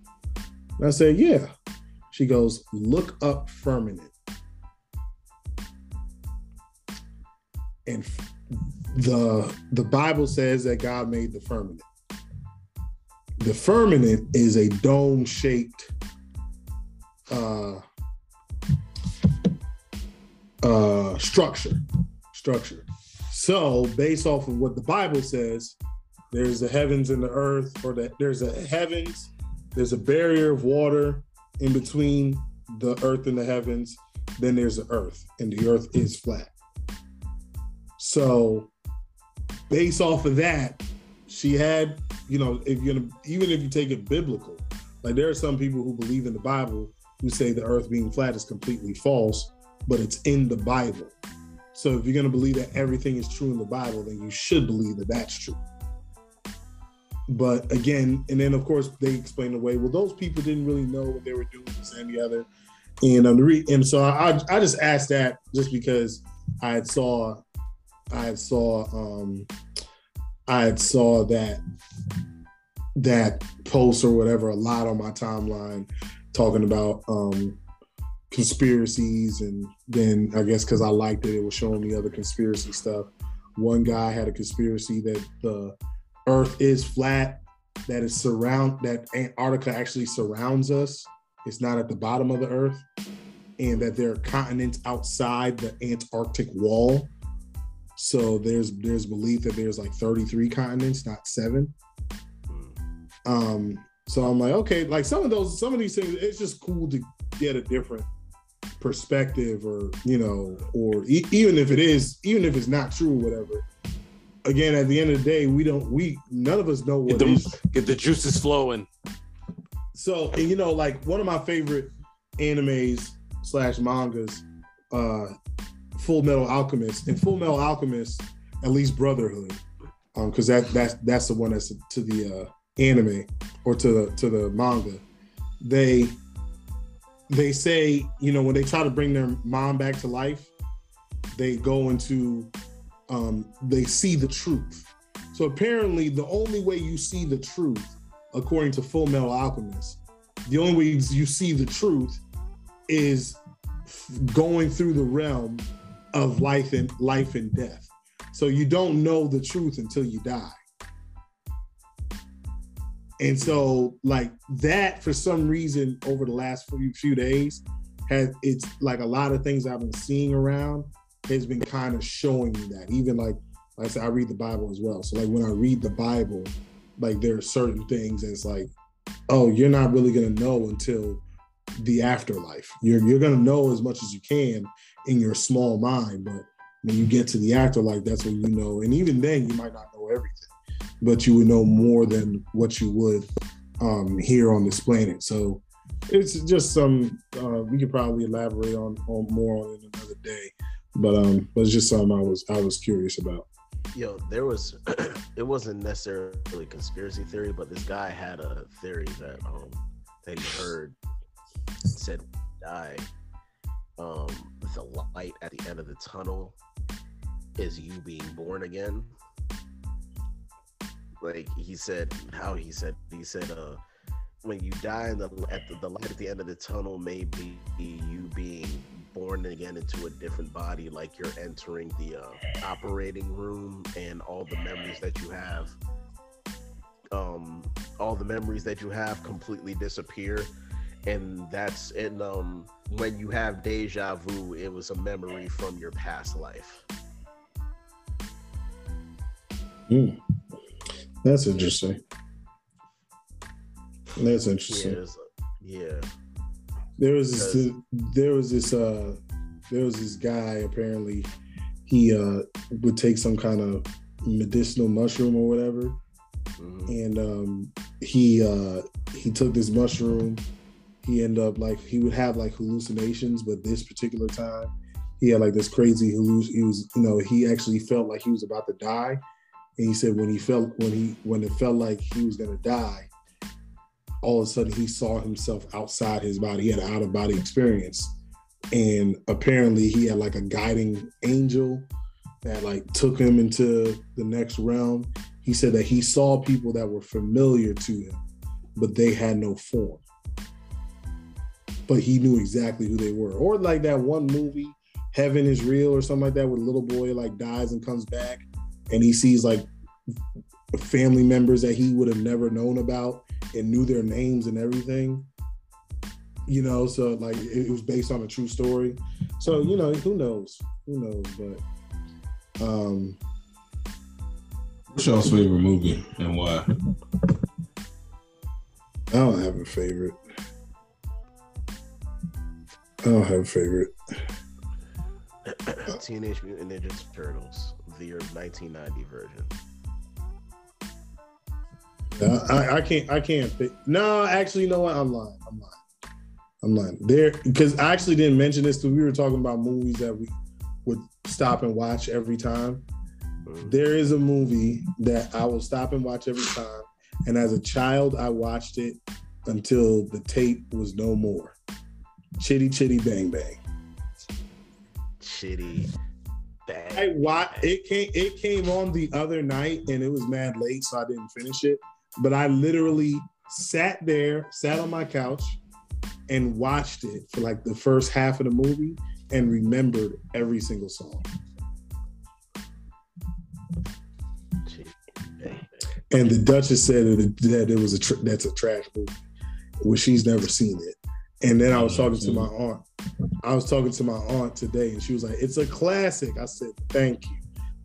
And I said, yeah. She goes, look up firmament. And the the Bible says that God made the firmament. The firmament is a dome-shaped uh, uh, structure. Structure. So, based off of what the Bible says, there's the heavens and the earth, or that there's a heavens, there's a barrier of water in between the earth and the heavens. Then there's the earth, and the earth is flat. So, based off of that, she had, you know, if gonna, even if you take it biblical, like there are some people who believe in the Bible who say the earth being flat is completely false but it's in the Bible. So if you're going to believe that everything is true in the Bible, then you should believe that that's true. But again, and then of course they explain away. Well, those people didn't really know what they were doing, this and the other. And um, and so I I just asked that just because I had saw I had saw um I had saw that that post or whatever a lot on my timeline talking about um conspiracies and then I guess because I liked it, it was showing me other conspiracy stuff. One guy had a conspiracy that the earth is flat, that is surround that Antarctica actually surrounds us. It's not at the bottom of the earth, and that there are continents outside the Antarctic wall. So there's there's belief that there's like 33 continents, not seven. Um, so I'm like, okay, like some of those, some of these things, it's just cool to get a different perspective or you know or e- even if it is even if it's not true or whatever again at the end of the day we don't we none of us know what Get the, is. get the juices flowing. so and, you know like one of my favorite animes slash mangas uh full metal alchemist and full metal alchemist at least brotherhood um because that that's that's the one that's to the uh anime or to the to the manga they they say, you know, when they try to bring their mom back to life, they go into, um, they see the truth. So apparently, the only way you see the truth, according to Full Metal Alchemist, the only way you see the truth is going through the realm of life and life and death. So you don't know the truth until you die. And so, like that, for some reason, over the last few, few days, has it's like a lot of things I've been seeing around has been kind of showing me that. Even like, like I said, I read the Bible as well. So like when I read the Bible, like there are certain things that's like, oh, you're not really gonna know until the afterlife. You're you're gonna know as much as you can in your small mind, but when you get to the afterlife, that's when you know. And even then, you might not know everything but you would know more than what you would um, here on this planet. So it's just some uh, we could probably elaborate on, on more on it another day. But um, but it's just something I was I was curious about. Yo, there was it wasn't necessarily conspiracy theory, but this guy had a theory that um that he heard said die. Um, the light at the end of the tunnel is you being born again like he said how he said he said uh when you die in the at the, the light at the end of the tunnel may be you being born again into a different body like you're entering the uh, operating room and all the memories that you have um all the memories that you have completely disappear and that's and um when you have deja vu it was a memory from your past life Mm. That's interesting. That's interesting. Yeah. yeah. There was this. Because- There was this. Uh, there was this guy. Apparently, he uh would take some kind of medicinal mushroom or whatever, Mhm. and um, he uh he took this mushroom. He ended up like he would have like hallucinations, but this particular time, he had like this crazy halluc. He was, you know, he actually felt like he was about to die, and he said when he felt when he when it felt like he was gonna die, all of a sudden he saw himself outside his body. He had an out of body experience, and apparently he had like a guiding angel that like took him into the next realm. He said that he saw people that were familiar to him, but they had no form. But he knew exactly who they were. Or like that one movie, Heaven is Real or something like that, where the little boy like dies and comes back and he sees like family members that he would have never known about and knew their names and everything. You know, so like it, it was based on a true story. So, you know, who knows? Who knows? But um What's y'all's favorite movie and why? I don't have a favorite. I don't have a favorite. Teenage Mutant Ninja Turtles, the year 1990 version. Uh, I, I can't. I can't. No, actually, you know what? I'm lying. I'm lying. I'm lying. There, because I actually didn't mention this. Because we were talking about movies that we would stop and watch every time. Mhm. There is a movie that I will stop and watch every time. And as a child, I watched it until the tape was no more. Chitty Chitty Bang Bang. Shitty. I wa it came it came on the other night and it was mad late, so I didn't finish it. But I literally sat there, sat on my couch, and watched it for like the first half of the movie and remembered every single song. And the Duchess said that it, was a tr- that's a trash movie, well, she's never seen it. And then I was talking to my aunt. I was talking to my aunt today, and she was like, "It's a classic." I said, "Thank you.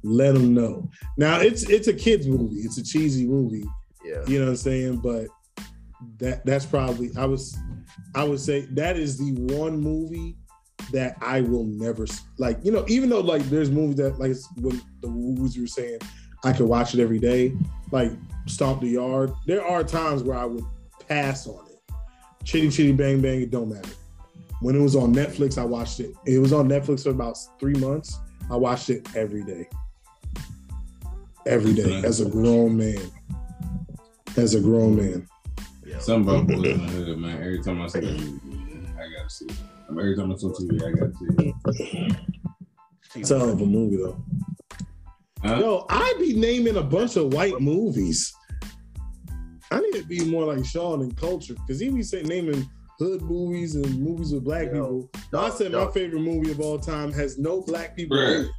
Let them know." Now it's it's a kids movie. It's a cheesy movie. Yeah. You know what I'm saying? But that that's probably I was I would say that is the one movie that I will never like. You know, even though like there's movies that like when the movies you were saying I could watch it every day, like Stomp the Yard. There are times where I would pass on it. Chitty Chitty Bang Bang, it don't matter. When it was on Netflix, I watched it. It was on Netflix for about three months. I watched it every day. Every day as a grown man. As a grown man. Yeah. Something about Boyz n the Hood, man. Every time I see that movie, I gotta see it. Every time I see TV, I gotta see it. It's a hell of a movie though. Huh? Yo, I be naming a bunch of white movies. I need to be more like Sean in culture because he be saying naming hood movies and movies with black Yo, people. I said no. my favorite movie of all time has no black people in Bruh.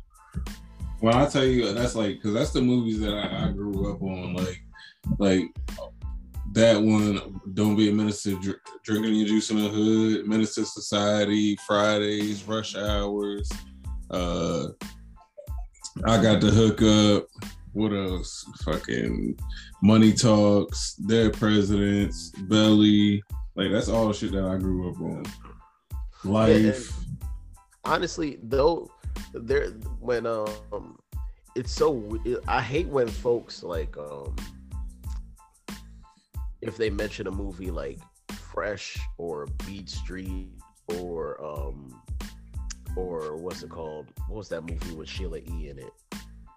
Well, I tell you, that's like because that's the movies that I, I grew up on. Like, like that one. Don't be a minister. Dr- drinking your juice in the hood. Menace II Society. Fridays. Rush hours. Uh, I got the hookup. What else? Fucking money talks. Dead presidents. Belly. Like that's all the shit that I grew up on. Life. honestly though there when um it's so i hate when folks like um if they mention a movie like fresh or beat street or um or what's it called what was that movie with sheila e in it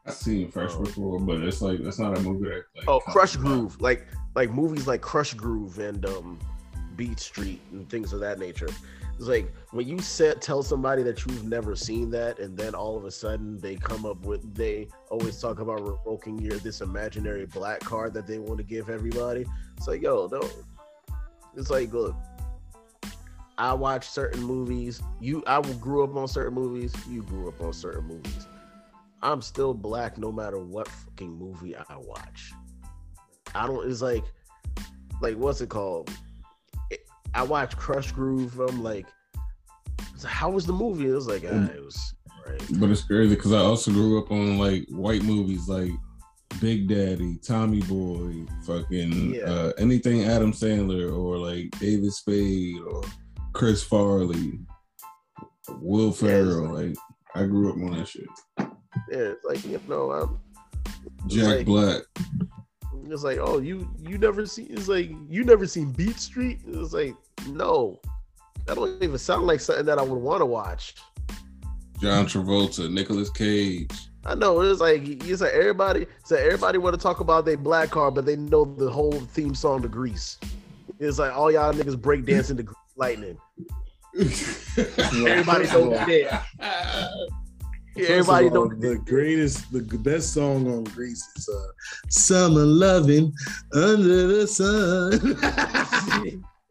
I seen Fresh Oh. before, but it's like that's not a movie that. Like, oh krush groove like like movies like krush groove and um beat street and things of that nature it's like when you set tell somebody that you've never seen that and then all of a sudden they come up with they always talk about revoking your this imaginary black card that they want to give everybody it's like yo no it's like look i watch certain movies you i grew up on certain movies you grew up on certain movies i'm still black no matter what fucking movie i watch i don't it's like like what's it called It- i watched krush groove i'm like how was the movie it was like ah, it was right But it's crazy because I also grew up on like white movies like Big Daddy, Tommy Boy, fucking Yeah. uh, anything Adam Sandler or like David Spade or Chris Farley, Will Ferrell. Like I grew up on that shit. Yeah, it's like you know, I'm Jack like- Black. It's like, oh, you you never seen? It's like you never seen Beat Street. It's like, no, that don't even sound like something that I would want to watch. John Travolta, Nicolas Cage. I know it's like it's like everybody. So everybody want to talk about their black card, but they know the whole theme song to Grease. It's like all y'all niggas break dancing to Lightning. Everybody know that. First Everybody of know all, the greatest, the best song on Grease is uh, "Summer Loving Under the Sun."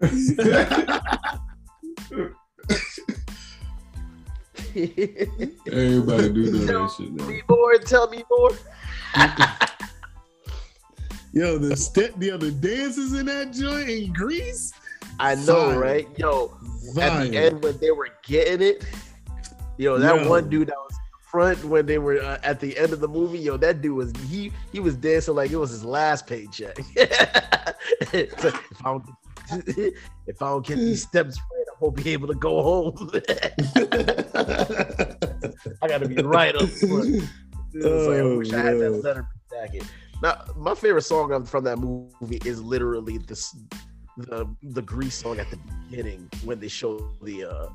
Everybody do know Tell that shit. Though. me more. Tell me more. yo, the step, yo, the dances in that joint in Grease. I know, Fire. right? Yo, at the end when they were getting it, yo, that Yo. one dude that was front when they were uh, at the end of the movie, yo, that dude was he he was dancing like it was his last paycheck. So if I don't if I don't get these steps right, I won't be able to go home. I gotta be right up front. It's like, I Oh, wish I had that letter jacket. Now, my favorite song from that movie is literally this the the Grease song at the beginning when they show the uh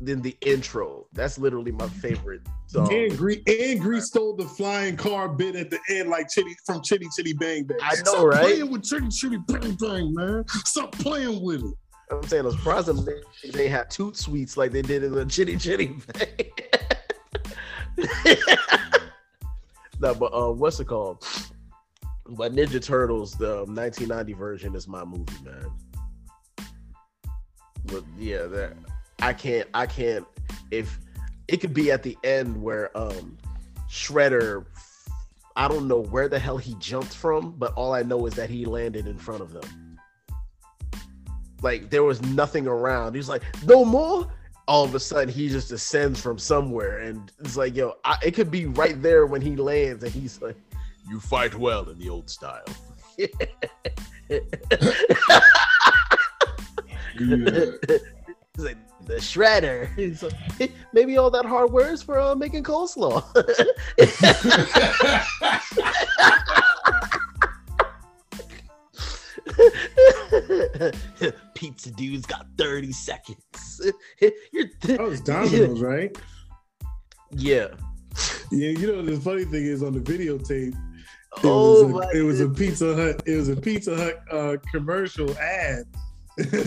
then the intro. That's literally my favorite song. And Grease, and Grease stole the flying car bit at the end, like Chitty from Chitty Chitty Bang Bang. I know, Stop right? Playing with Chitty Chitty Bang Bang, man. Stop playing with it. I'm saying I'm surprised they, they had toot sweets like they did in the Chitty Chitty Bang. no, but uh, what's it called? But Ninja Turtles, the 1990 version, is my movie, man. But yeah, that I can't, I can't. If it could be at the end where um Shredder, I don't know where the hell he jumped from, but all I know is that he landed in front of them. Like there was nothing around. He's like, no more. All of a sudden, he just descends from somewhere, and it's like, yo, I, it could be right there when he lands, and he's like, "You fight well in the old style." Yeah. He's like, the shredder. He's like, Maybe all that hard work is for uh, making coleslaw. Pizza dude's got 30 seconds. You're That was Domino's, right? yeah. Yeah, you know the funny thing is on the videotape, it Oh was my a, it was a. Pizza Hut, it was a Pizza Hut uh, commercial ad.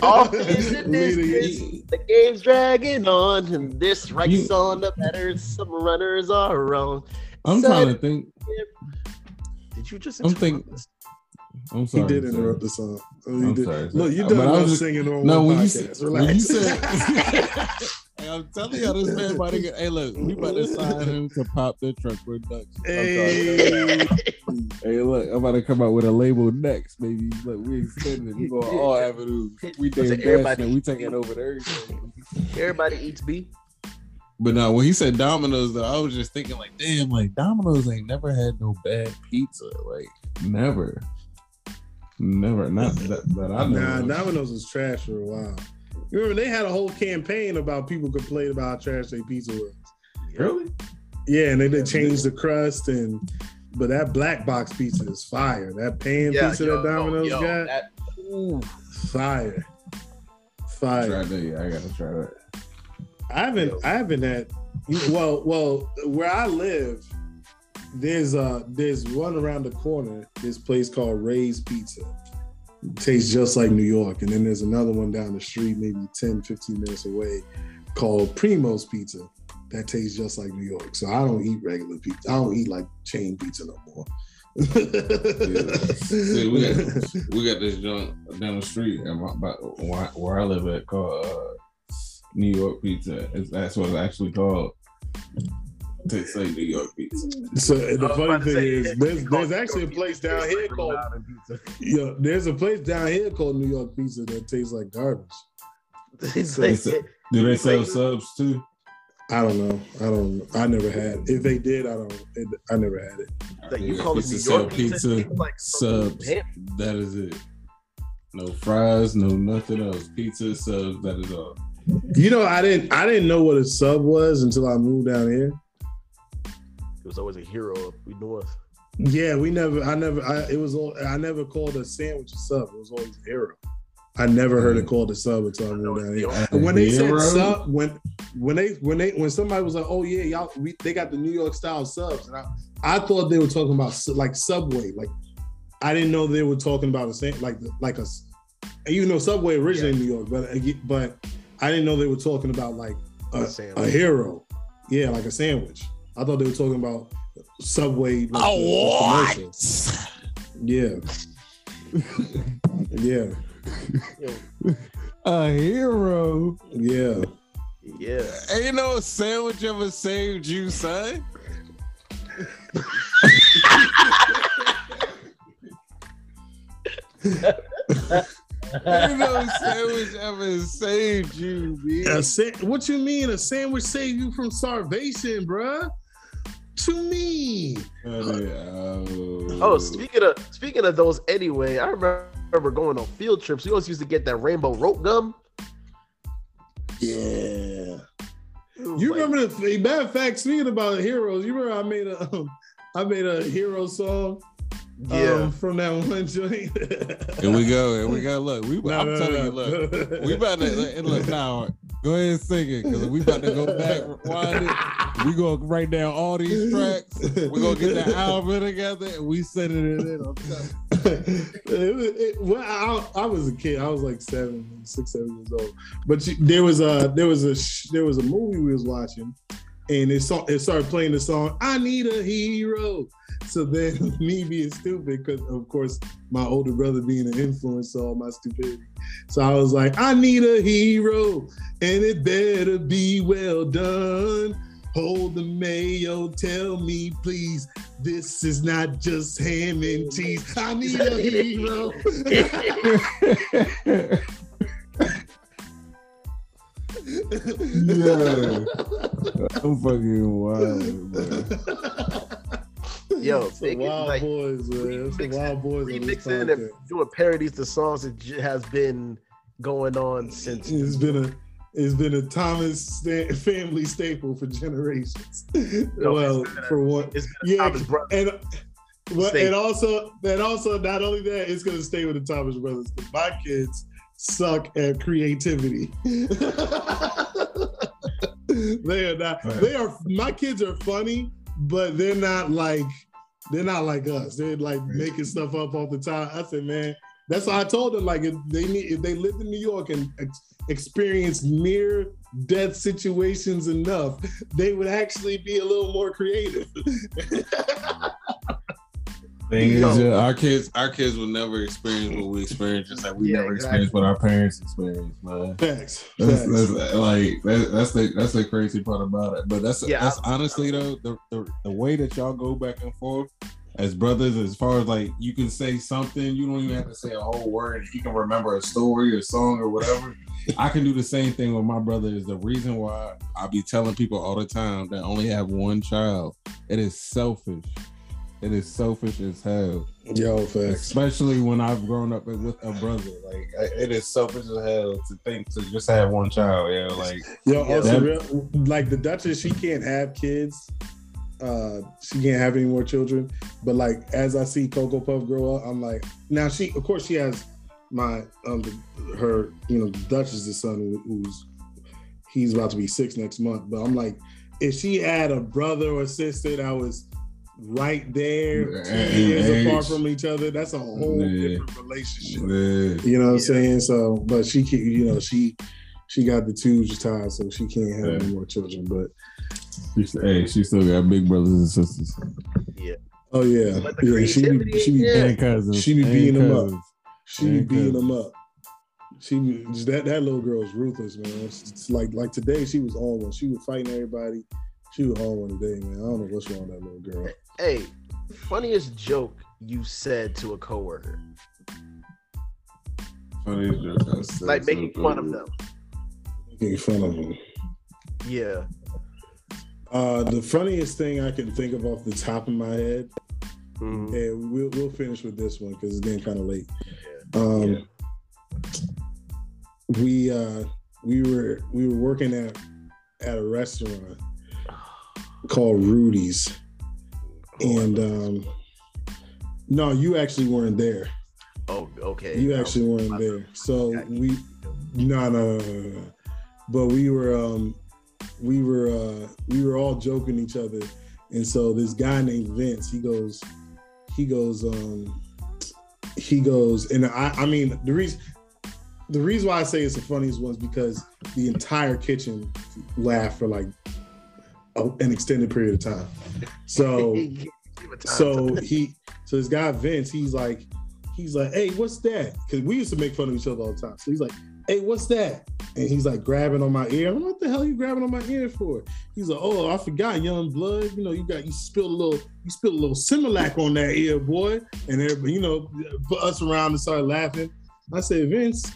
Oh, isn't this, this the game's dragging on, and this right You- on the better. Some runners are wrong. I'm So- trying to think. Did you just? I'm thinking- I'm sorry. He did sir. interrupt the song. Oh, he I'm did. sorry. Look, you But done I was singing on No, one when you podcast. said, when you said, Hey, I'm telling y'all, this man about to get. Hey, look, we about to sign him to pop the truck production. I'm hey, Hey, look, I'm about to come out with a label next, baby. Look, we extending it. We go all avenues. We Listen, did everybody- everybody. We taking over everything. Everybody eats beef. But now when he said Domino's, though, I was just thinking like, damn, like Domino's ain't never had no bad pizza, like never, never, not that, that I know. nah, of. Domino's was trash for a while. You remember they had a whole campaign about people complaining about how trash their pizza was. really? Yeah, and then they changed the crust and but that black box pizza is fire. That pan pizza yo, that Domino's yo, got, that- ooh. fire. Try Fire. that. Yeah, I gotta try that. I haven't Yo. I haven't had well well where I live, there's uh there's one around the corner, this place called Ray's Pizza. It tastes just like New York. And then there's another one down the street, maybe 10, 15 minutes away, called Primo's Pizza. That tastes just like New York. So I don't eat regular pizza. I don't eat like chain pizza no more. See, we got we got this joint down the street and my, about where, where I live at called uh, New York Pizza. It's, that's what it's actually called. Tastes like New York pizza. So and the funny thing say, is, there's, there's actually a place down here like called pizza. yeah, there's a place down here called New York Pizza that tastes like garbage. It's So like- it's a- Do they sell subs too? I don't know. I don't. I never had. If they did, I don't. It, I never had it. like you Yeah, call it pizza New York pizza, pizza, like subs. That is it. No fries, no nothing else. Pizza subs. That is all. You know, I didn't I didn't know what a sub was until I moved down here. It was always a hero up in north. Yeah, we never. I never. I, it was. all- I never called a sandwich a sub. It was always a hero. I never heard it called a sub until I moved down here. And when they said sub, when when they when they when somebody was like, "Oh yeah, y'all," we, they got the New York style subs, and I, I thought they were talking about like Subway. Like I didn't know they were talking about the same like like a. Even though Subway originated in New York, but uh, but I didn't know they were talking about like a, A a hero. Yeah, like a sandwich. I thought they were talking about Subway. Like, the- the what? Yeah. yeah. A hero. Yeah. Yeah. Ain't no sandwich ever saved you, son. Ain't no sandwich ever saved you, man. sa- what you mean a sandwich saved you from starvation, bruh? To me. Oh, Oh, speaking of speaking of those, anyway, I remember going on field trips. We always used to get that rainbow rope gum. Yeah. You like- remember the matter of fact, speaking about heroes, you remember I made a um, I made a hero song Yeah. um, from that one joint. Here we go. Here we go. Look, we, No, I'm no, telling no. you, look, we about to and look now. Go ahead and sing it because we about to go back, rewind it. We gonna write down all these tracks. We're gonna get that album together and we send it in. I'm telling you. It, it, well, I, I was a kid. I was like seven, six, seven years old. But there was a there was a there was a movie we was watching, and it song it started playing the song "I Need a Hero." So then me being stupid, because of course my older brother being an influence saw all my stupidity. So I was like, "I need a hero, and it better be well done." Hold the mayo, tell me please. This is not just ham and cheese. I need a hero. yeah. I'm fucking wild, man. Yo, Some thinking, wild like, boys, man. Some wild boys. on this remixing podcast. and doing parodies to songs that has been going on since. It's been a it's been a Thomas sta- family staple for generations. well, a- for one, It's been a yeah, Thomas brother. and well, Stay. and also and also not only that, it's gonna stay with the Thomas brothers. 'cause My kids suck at creativity. they are not. Right. They are. My kids are funny, but they're not like they're not like us. They're like making stuff up all the time. I said, man, that's why I told them like if they need if they lived in New York and ex- experienced near death situations enough, they would actually be a little more creative. Thing is, Yo. uh, our kids, our kids will never experience what we experienced, just like we Yeah, never exactly. experienced what our parents experienced, man. Facts. That's, Facts. that's like that, that's the that's the crazy part about it. But that's Yeah, that's I- honestly though the, the the way that y'all go back and forth as brothers, as far as like you can say something, you don't even have to say a whole word. You can remember a story or song or whatever. I can do the same thing with my brother. Is the reason why I be telling people all the time that only have one child. It is selfish. It is selfish as hell Yo, facts. especially when I've grown up with a brother. Like it is selfish as hell to think to just have one child. Yeah, like Yo, also, real, like the Duchess, she can't have kids. Uh, she can't have any more children. But like as I see Cocoa Puff grow up, I'm like, now she, of course, she has my um her, you know, Duchess's son who's he's about to be six next month. But I'm like, if she had a brother or sister that was right there, two years apart from each other, that's a whole Yeah. different relationship. yeah. You know what I'm saying? So, but she can, you know, she she got the tubes tied, so she can't have Yeah. any more children. But She's, hey, she still got big brothers and sisters oh yeah, But yeah, she be, she be Yeah. and cousins. She be and beating them up. she be beating them up. She be- that that little girl is ruthless, man. It's, it's like like today she was on one. She was fighting everybody. She was on one today, man. I don't know what's wrong with that little girl. Hey, funniest joke you said to a coworker, Funny joke I said like making fun of them. Making fun of him. Yeah. Uh, the funniest thing I can think of off the top of my head Mhm. and we'll we'll finish with this one because it's getting kind of late. Um, we uh, we were we were working at at a restaurant called Rudy's, and um, no, you actually weren't there. oh, okay. You actually weren't there. So we no no no no. But we were um we were uh we were all joking each other. And so this guy named Vince, he goes, he goes, um he goes, and I I mean the reason the reason why I say it's the funniest one is because the entire kitchen laughed for like a, an extended period of time. So so he so this guy Vince, he's like, he's like, hey, what's that? Because we used to make fun of each other all the time. So he's like, hey, what's that? And he's like grabbing on my ear. I'm like, what the hell are you grabbing on my ear for? He's like, oh, I forgot, young blood. You know, you got you spilled a little, you spilled a little Similac on that ear, boy. And everybody, you know, put us around and started laughing. I said, Vince,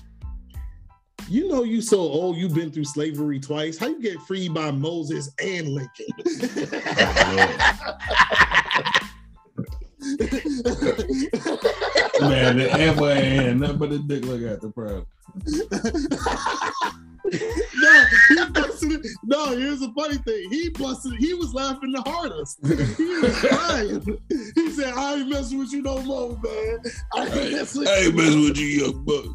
you know you so old, you've been through slavery twice. How you get freed by Moses and Lincoln? Oh, Man, the F ain't nothing but a dick look at the pro. no, he busted it. No, here's the funny thing. He busted. He was laughing the hardest. He was crying. He said, I ain't messing with you no more, man. I ain't messing with you. messing with you, young buck.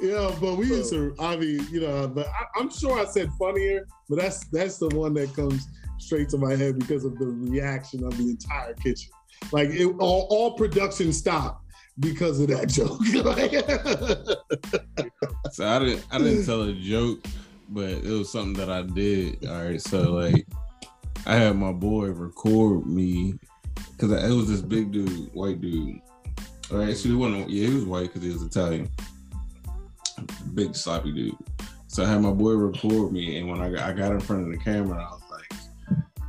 Yeah, but we used oh. to, I mean, you know, but I, I'm sure I said funnier, but that's that's the one that comes straight to my head because of the reaction of the entire kitchen. Like it, all, all production stopped because of that joke. So I didn't I didn't tell a joke, but it was something that I did. All right, so like I had my boy record me because it was this big dude, white dude. All right, actually, wasn't. Yeah, he was white because he was Italian. Big sloppy dude. So I had my boy record me, and when I got, I got in front of the camera,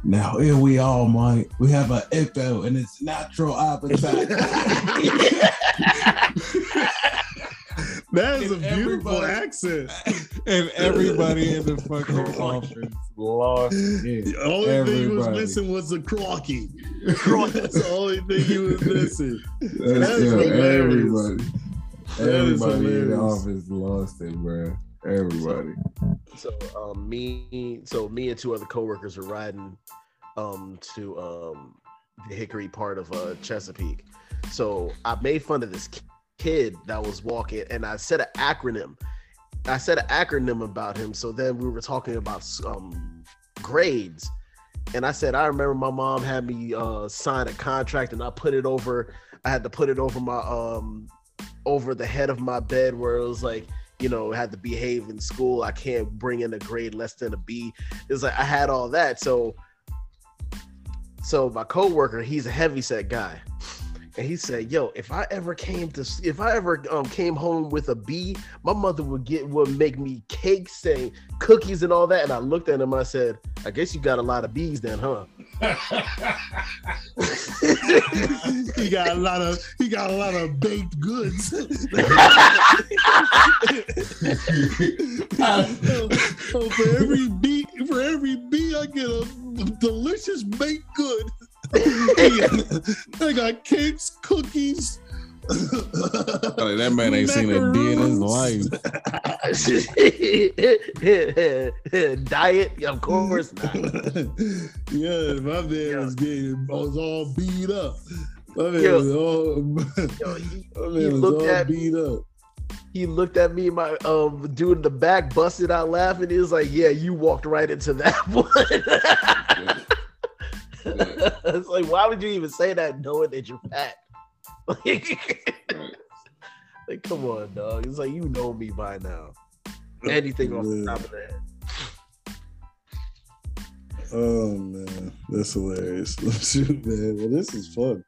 "Now here we are, Mike. We have an echo, and it's natural appetite." that is a beautiful accent. and everybody in the fucking office lost it. The only thing he was missing was the crocky. That's the only thing he was missing. That's That is yo, hilarious. everybody. That everybody in the office lost it, bro. Everybody. So um, me, so me and two other coworkers were riding um to um the Hickory part of uh Chesapeake. So I made fun of this kid that was walking, and I said an acronym. I said an acronym about him. So then we were talking about um grades, and I said I remember my mom had me uh sign a contract, and I put it over. I had to put it over my um over the head of my bed where it was like you know, had to behave in school. I can't bring in a grade less than a B. It's like I had all that. So, so my coworker, he's a heavy set guy, and he said, "Yo, if I ever came to, if I ever um came home with a B, my mother would get would make me cakes and cookies and all that." And I looked at him. I said, "I guess you got a lot of B's then, huh?" He got a lot of he got a lot of baked goods. oh, for every B for every B I get a delicious baked good. I got cakes, cookies. Like, that man ain't seen a D in his life. Diet, of course not. yeah, my man Yeah. was getting was all beat up. My man Yo. was all, Yo, he, my he man was looked all at- beat up. he looked at me, my um dude in the back busted out laughing. He was like, "Yeah, you walked right into that one." it's like, why would you even say that knowing that you're fat? Like, like, come on, dog. It's like you know me by now. Anything off the Yeah. top of the head. Oh man, that's hilarious. Shoot, man. Well, this is fun.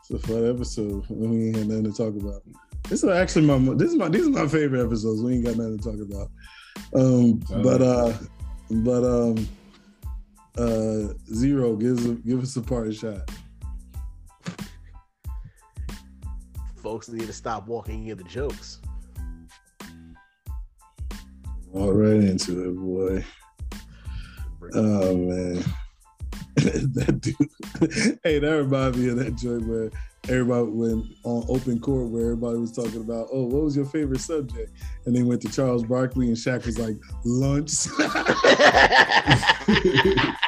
It's a fun episode. We ain't had nothing to talk about. This is actually my this is my these are my favorite episodes. We ain't got nothing to talk about. Um, but uh, but um, uh, zero gives a, give us a party shot. Folks need to stop walking into jokes. All right into it, boy. Oh man, that dude. hey, that reminds me of that joint where everybody went on open court where everybody was talking about, oh, what was your favorite subject? And they went to Charles Barkley and Shaq was like, lunch.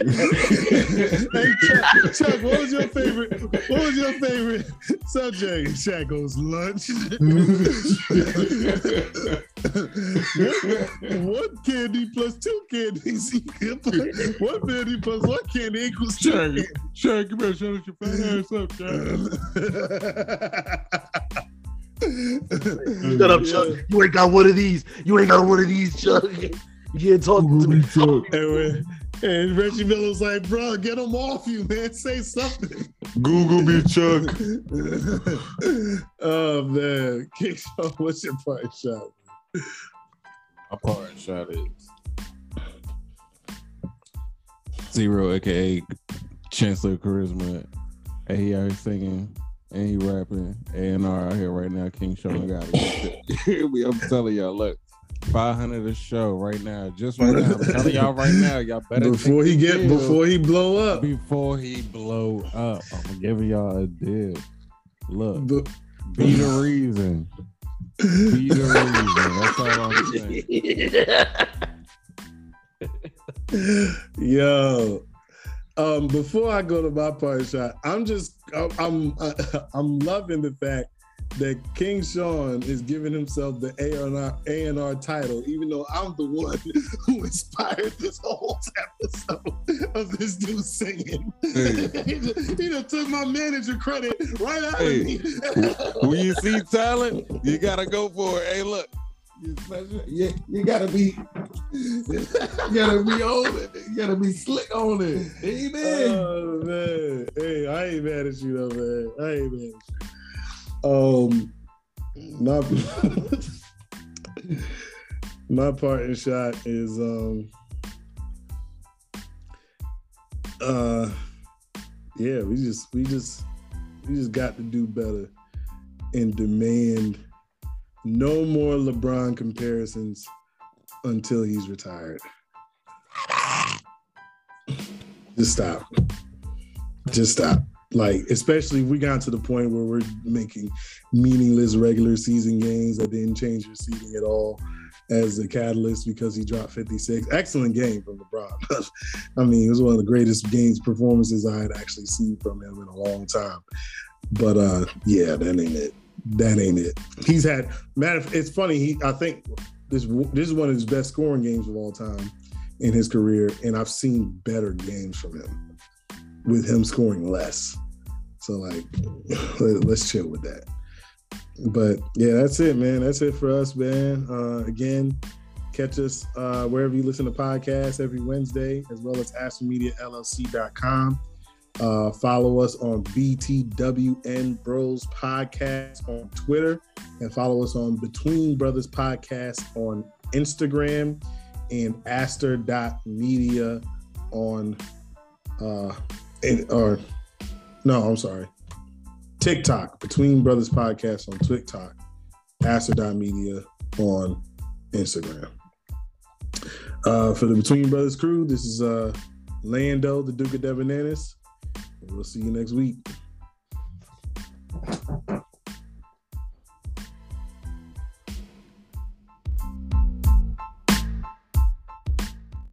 hey Chuck, Chuck, what was your favorite? What was your favorite subject? And Shaq goes lunch. one candy plus two candies. equal- one candy plus one candy equals two. Shaq, candies. Shaq, you better shut your fat ass up, Shaq. Shut up, Chuck. You ain't got one of these. You ain't got one of these, Chuck. You can't talk to me. And, when, and Reggie Miller was like, bro, get him off you, man. Say something. Google me, Chuck. oh man. King Sean, what's your part shot? My part shot is Zero, aka Chancellor Charisma. And he out here singing and he rapping. A&R out here right now. King Sean got it. We- I'm telling y'all, look. 500 a show right now. Just right now. I'm telling y'all right now. Y'all better Before he get deal before he blow up. before he blow up. I'm giving y'all a deal. Look, Bu- be the reason. Be the reason. That's all I'm saying. Yo, um, before I go to my party shot, I'm just I'm I'm, I'm loving the fact that King Sean is giving himself the A&R, A&R title, even though I'm the one who inspired this whole episode of this dude singing. Hey. he, just, he just took my manager credit right out Hey. of me. When you see talent, you gotta go for it. Hey, look. You, you, you gotta be you gotta be on it. You gotta be slick on it. Amen. Oh man, hey, I ain't mad at you though, man. I ain't mad at you. Um, my my parting shot is um, uh, yeah, we just we just we just got to do better and demand no more LeBron comparisons until he's retired. Just stop. Just stop. Like, especially we got to the point where we're making meaningless regular season games that didn't change your seating at all as a catalyst because he dropped 56. Excellent game from LeBron. I mean, it was one of the greatest games performances I had actually seen from him in a long time. But uh yeah, that ain't it. That ain't it. He's had matter it's funny, he I think this this is one of his best scoring games of all time in his career, and I've seen better games from him with him scoring less. So like, let, us chill with that. But yeah, that's it, man. That's it for us, man. Uh, again, catch us uh, wherever you listen to podcasts every Wednesday, as well as AstroMediaLLC.com. Uh, follow us on BTWN Bros Podcast on Twitter, and follow us on Between Brothers Podcast on Instagram and aster.media on uh or no, I'm sorry. TikTok, Between Brothers Podcast on TikTok, Media on Instagram. Uh, for the Between Brothers crew, this is uh, Lando, the Duke of Devananis. We'll see you next week.